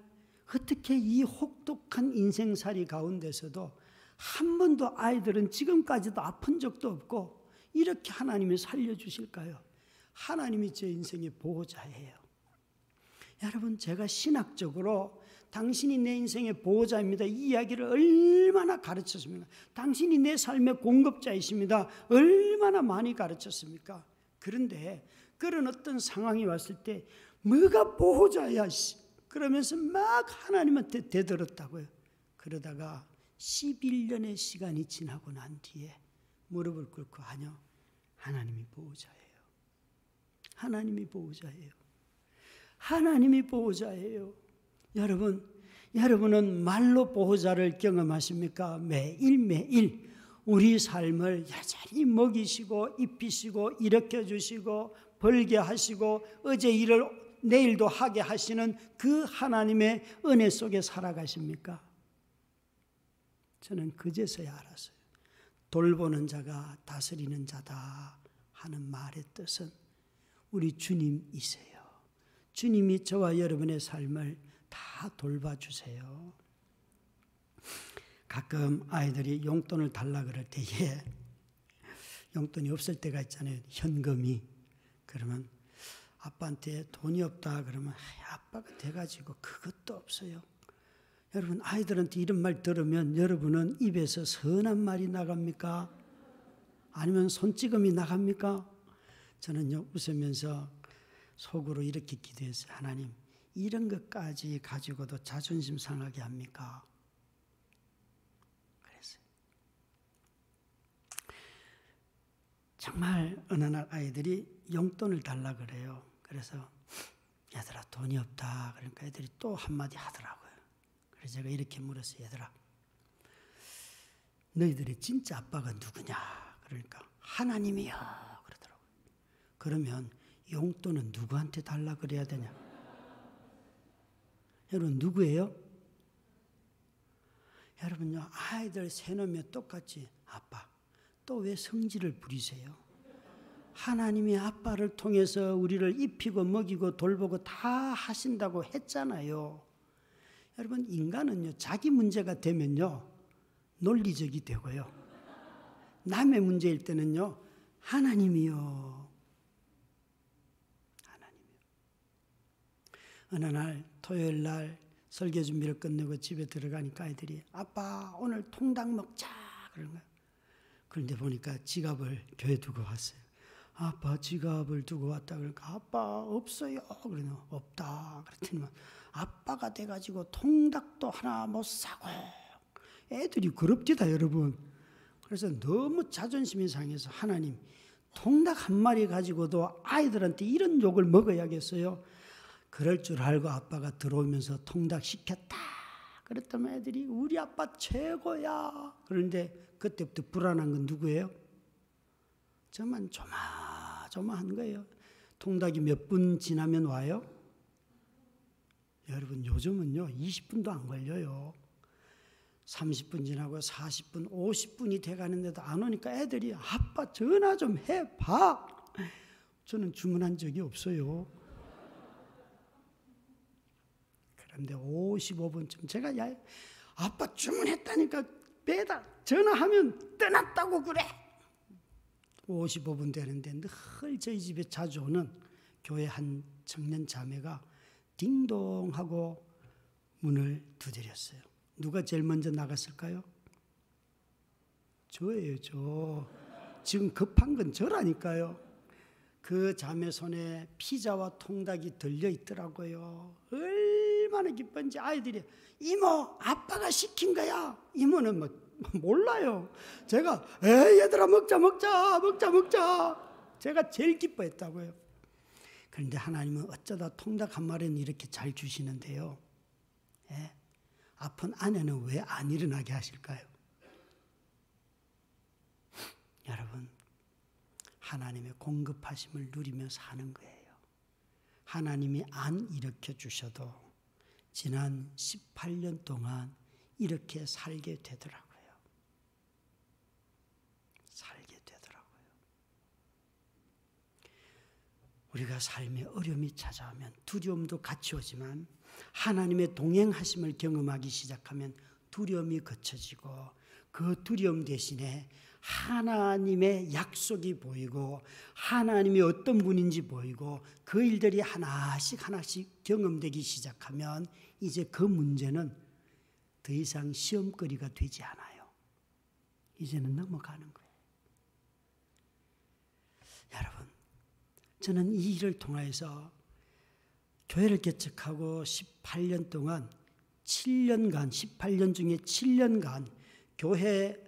어떻게 이 혹독한 인생살이 가운데서도 한 번도 아이들은 지금까지도 아픈 적도 없고 이렇게 하나님이 살려주실까요? 하나님이 제 인생의 보호자예요. 여러분, 제가 신학적으로 당신이 내 인생의 보호자입니다. 이 이야기를 얼마나 가르쳤습니까? 당신이 내 삶의 공급자이십니다. 얼마나 많이 가르쳤습니까? 그런데 그런 어떤 상황이 왔을 때 뭐가 보호자야? 그러면서 막 하나님한테 대들었다고요. 그러다가 11년의 시간이 지나고 난 뒤에 무릎을 꿇고 아니요. 하나님이 보호자예요. 하나님이 보호자예요. 하나님이 보호자예요. 여러분, 여러분은 말로 보호자를 경험하십니까? 매일매일 우리 삶을 여전히 먹이시고 입히시고 일으켜 주시고 벌게 하시고 어제 일을 내일도 하게 하시는 그 하나님의 은혜 속에 살아가십니까? 저는 그제서야 알았어요. 돌보는 자가 다스리는 자다 하는 말의 뜻은 우리 주님이세요. 주님이 저와 여러분의 삶을 다 돌봐주세요. 가끔 아이들이 용돈을 달라 그럴 때에 용돈이 없을 때가 있잖아요. 현금이. 그러면 아빠한테 돈이 없다 그러면 아빠가 돼가지고 그것도 없어요. 여러분 아이들한테 이런 말 들으면 여러분은 입에서 선한 말이 나갑니까? 아니면 손찌검이 나갑니까? 저는요 웃으면서 속으로 이렇게 기도했어요. 하나님 이런 것까지 가지고도 자존심 상하게 합니까? 그랬어요. 정말 어느 날 아이들이 용돈을 달라 그래요. 그래서 얘들아 돈이 없다. 그러니까 애들이 또 한마디 하더라고요. 그래서 제가 이렇게 물었어요. 얘들아 너희들의 진짜 아빠가 누구냐? 그러니까 하나님이요. 그러더라고요. 그러면 용돈은 누구한테 달라 그래야 되냐? 여러분 누구예요? 여러분요 아이들 세놈에 똑같이 아빠 또 왜 성질을 부리세요? 하나님이 아빠를 통해서 우리를 입히고 먹이고 돌보고 다 하신다고 했잖아요. 여러분 인간은요 자기 문제가 되면요 논리적이 되고요 남의 문제일 때는요 하나님이요 하나님이요 어느 날 토요일 날 설교 준비를 끝내고 집에 들어가니까 아이들이 아빠 오늘 통닭 먹자 그런 거예요. 그런데 보니까 지갑을 교회 두고 왔어요. 아빠 지갑을 두고 왔다 그러니까 아빠 없어요. 그러나 없다. 그랬더니 아빠가 돼가지고 통닭도 하나 못 사고 애들이 그럽디다 여러분. 그래서 너무 자존심이 상해서 하나님 통닭 한 마리 가지고도 아이들한테 이런 욕을 먹어야겠어요. 그럴 줄 알고 아빠가 들어오면서 통닭 시켰다. 그랬더니 애들이 우리 아빠 최고야. 그런데 그때부터 불안한 건 누구예요? 저만 조마조마한 거예요. 통닭이 몇 분 지나면 와요? 여러분 요즘은요 20분도 안 걸려요. 30분 지나고 40분, 50분이 돼가는데도 안 오니까 애들이 아빠 전화 좀 해봐. 저는 주문한 적이 없어요. 그런데 55분쯤 제가 야 아빠 주문했다니까 배달 전화하면 떠났다고 그래. 55분 되는데 늘 저희 집에 자주 오는 교회 한 청년 자매가 딩동하고 문을 두드렸어요. 누가 제일 먼저 나갔을까요? 저예요, 저. 지금 급한 건 저라니까요. 그 자매 손에 피자와 통닭이 들려 있더라고요. 얼마나 기쁜지 아이들이 이모 아빠가 시킨 거야. 이모는 뭐 몰라요. 제가 에 얘들아 먹자 먹자 먹자 먹자. 제가 제일 기뻐했다고요. 그런데 하나님은 어쩌다 통닭 한 마리는 이렇게 잘 주시는데요. 예? 아픈 아내는 왜 안 일어나게 하실까요? 여러분, 하나님의 공급하심을 누리며 사는 거예요. 하나님이 안 일으켜 주셔도 지난 18년 동안 이렇게 살게 되더라고요. 살게 되더라고요. 우리가 삶에 어려움이 찾아오면 두려움도 같이 오지만 하나님의 동행하심을 경험하기 시작하면 두려움이 거쳐지고 그 두려움 대신에 하나님의 약속이 보이고 하나님이 어떤 분인지 보이고 그 일들이 하나씩 하나씩 경험되기 시작하면 이제 그 문제는 더 이상 시험거리가 되지 않아요. 이제는 넘어가는 거예요. 여러분, 저는 이 일을 통해서 교회를 개척하고 18년 동안 7년간, 18년 중에 7년간 교회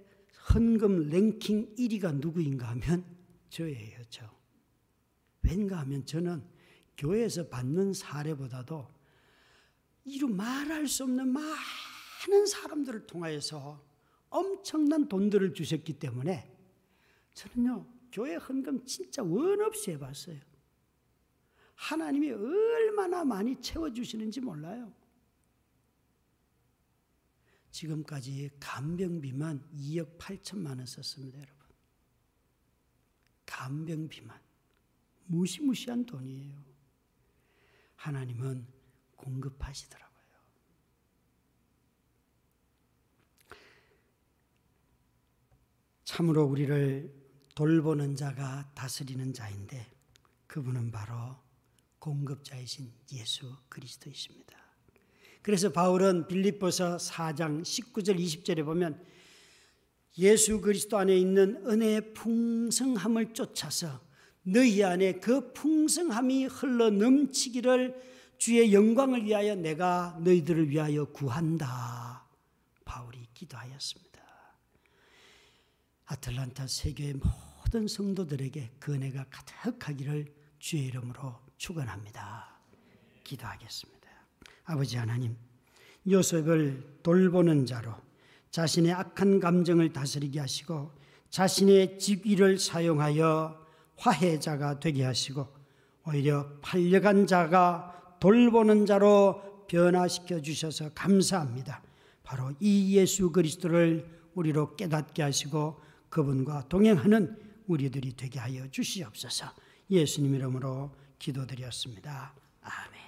헌금 랭킹 1위가 누구인가 하면 저예요, 저. 왠가 하면 저는 교회에서 받는 사례보다도 이루 말할 수 없는 많은 사람들을 통하여서 엄청난 돈들을 주셨기 때문에 저는요, 교회 헌금 진짜 원 없이 해봤어요. 하나님이 얼마나 많이 채워주시는지 몰라요. 지금까지 간병비만 2억 8천만 원 썼습니다, 여러분. 간병비만. 무시무시한 돈이에요. 하나님은 공급하시더라고요. 참으로 우리를 돌보는 자가 다스리는 자인데 그분은 바로 공급자이신 예수 그리스도이십니다. 그래서 바울은 빌립보서 4장 19절 20절에 보면 예수 그리스도 안에 있는 은혜의 풍성함을 쫓아서 너희 안에 그 풍성함이 흘러 넘치기를 주의 영광을 위하여 내가 너희들을 위하여 구한다. 바울이 기도하였습니다. 아틀란타 세계의 모든 성도들에게 그 은혜가 가득하기를 주의 이름으로 축원합니다. 기도하겠습니다. 아버지 하나님, 요셉을 돌보는 자로 자신의 악한 감정을 다스리게 하시고 자신의 직위를 사용하여 화해자가 되게 하시고 오히려 팔려간 자가 돌보는 자로 변화시켜 주셔서 감사합니다. 바로 이 예수 그리스도를 우리로 깨닫게 하시고 그분과 동행하는 우리들이 되게 하여 주시옵소서. 예수님 이름으로 기도드렸습니다. 아멘.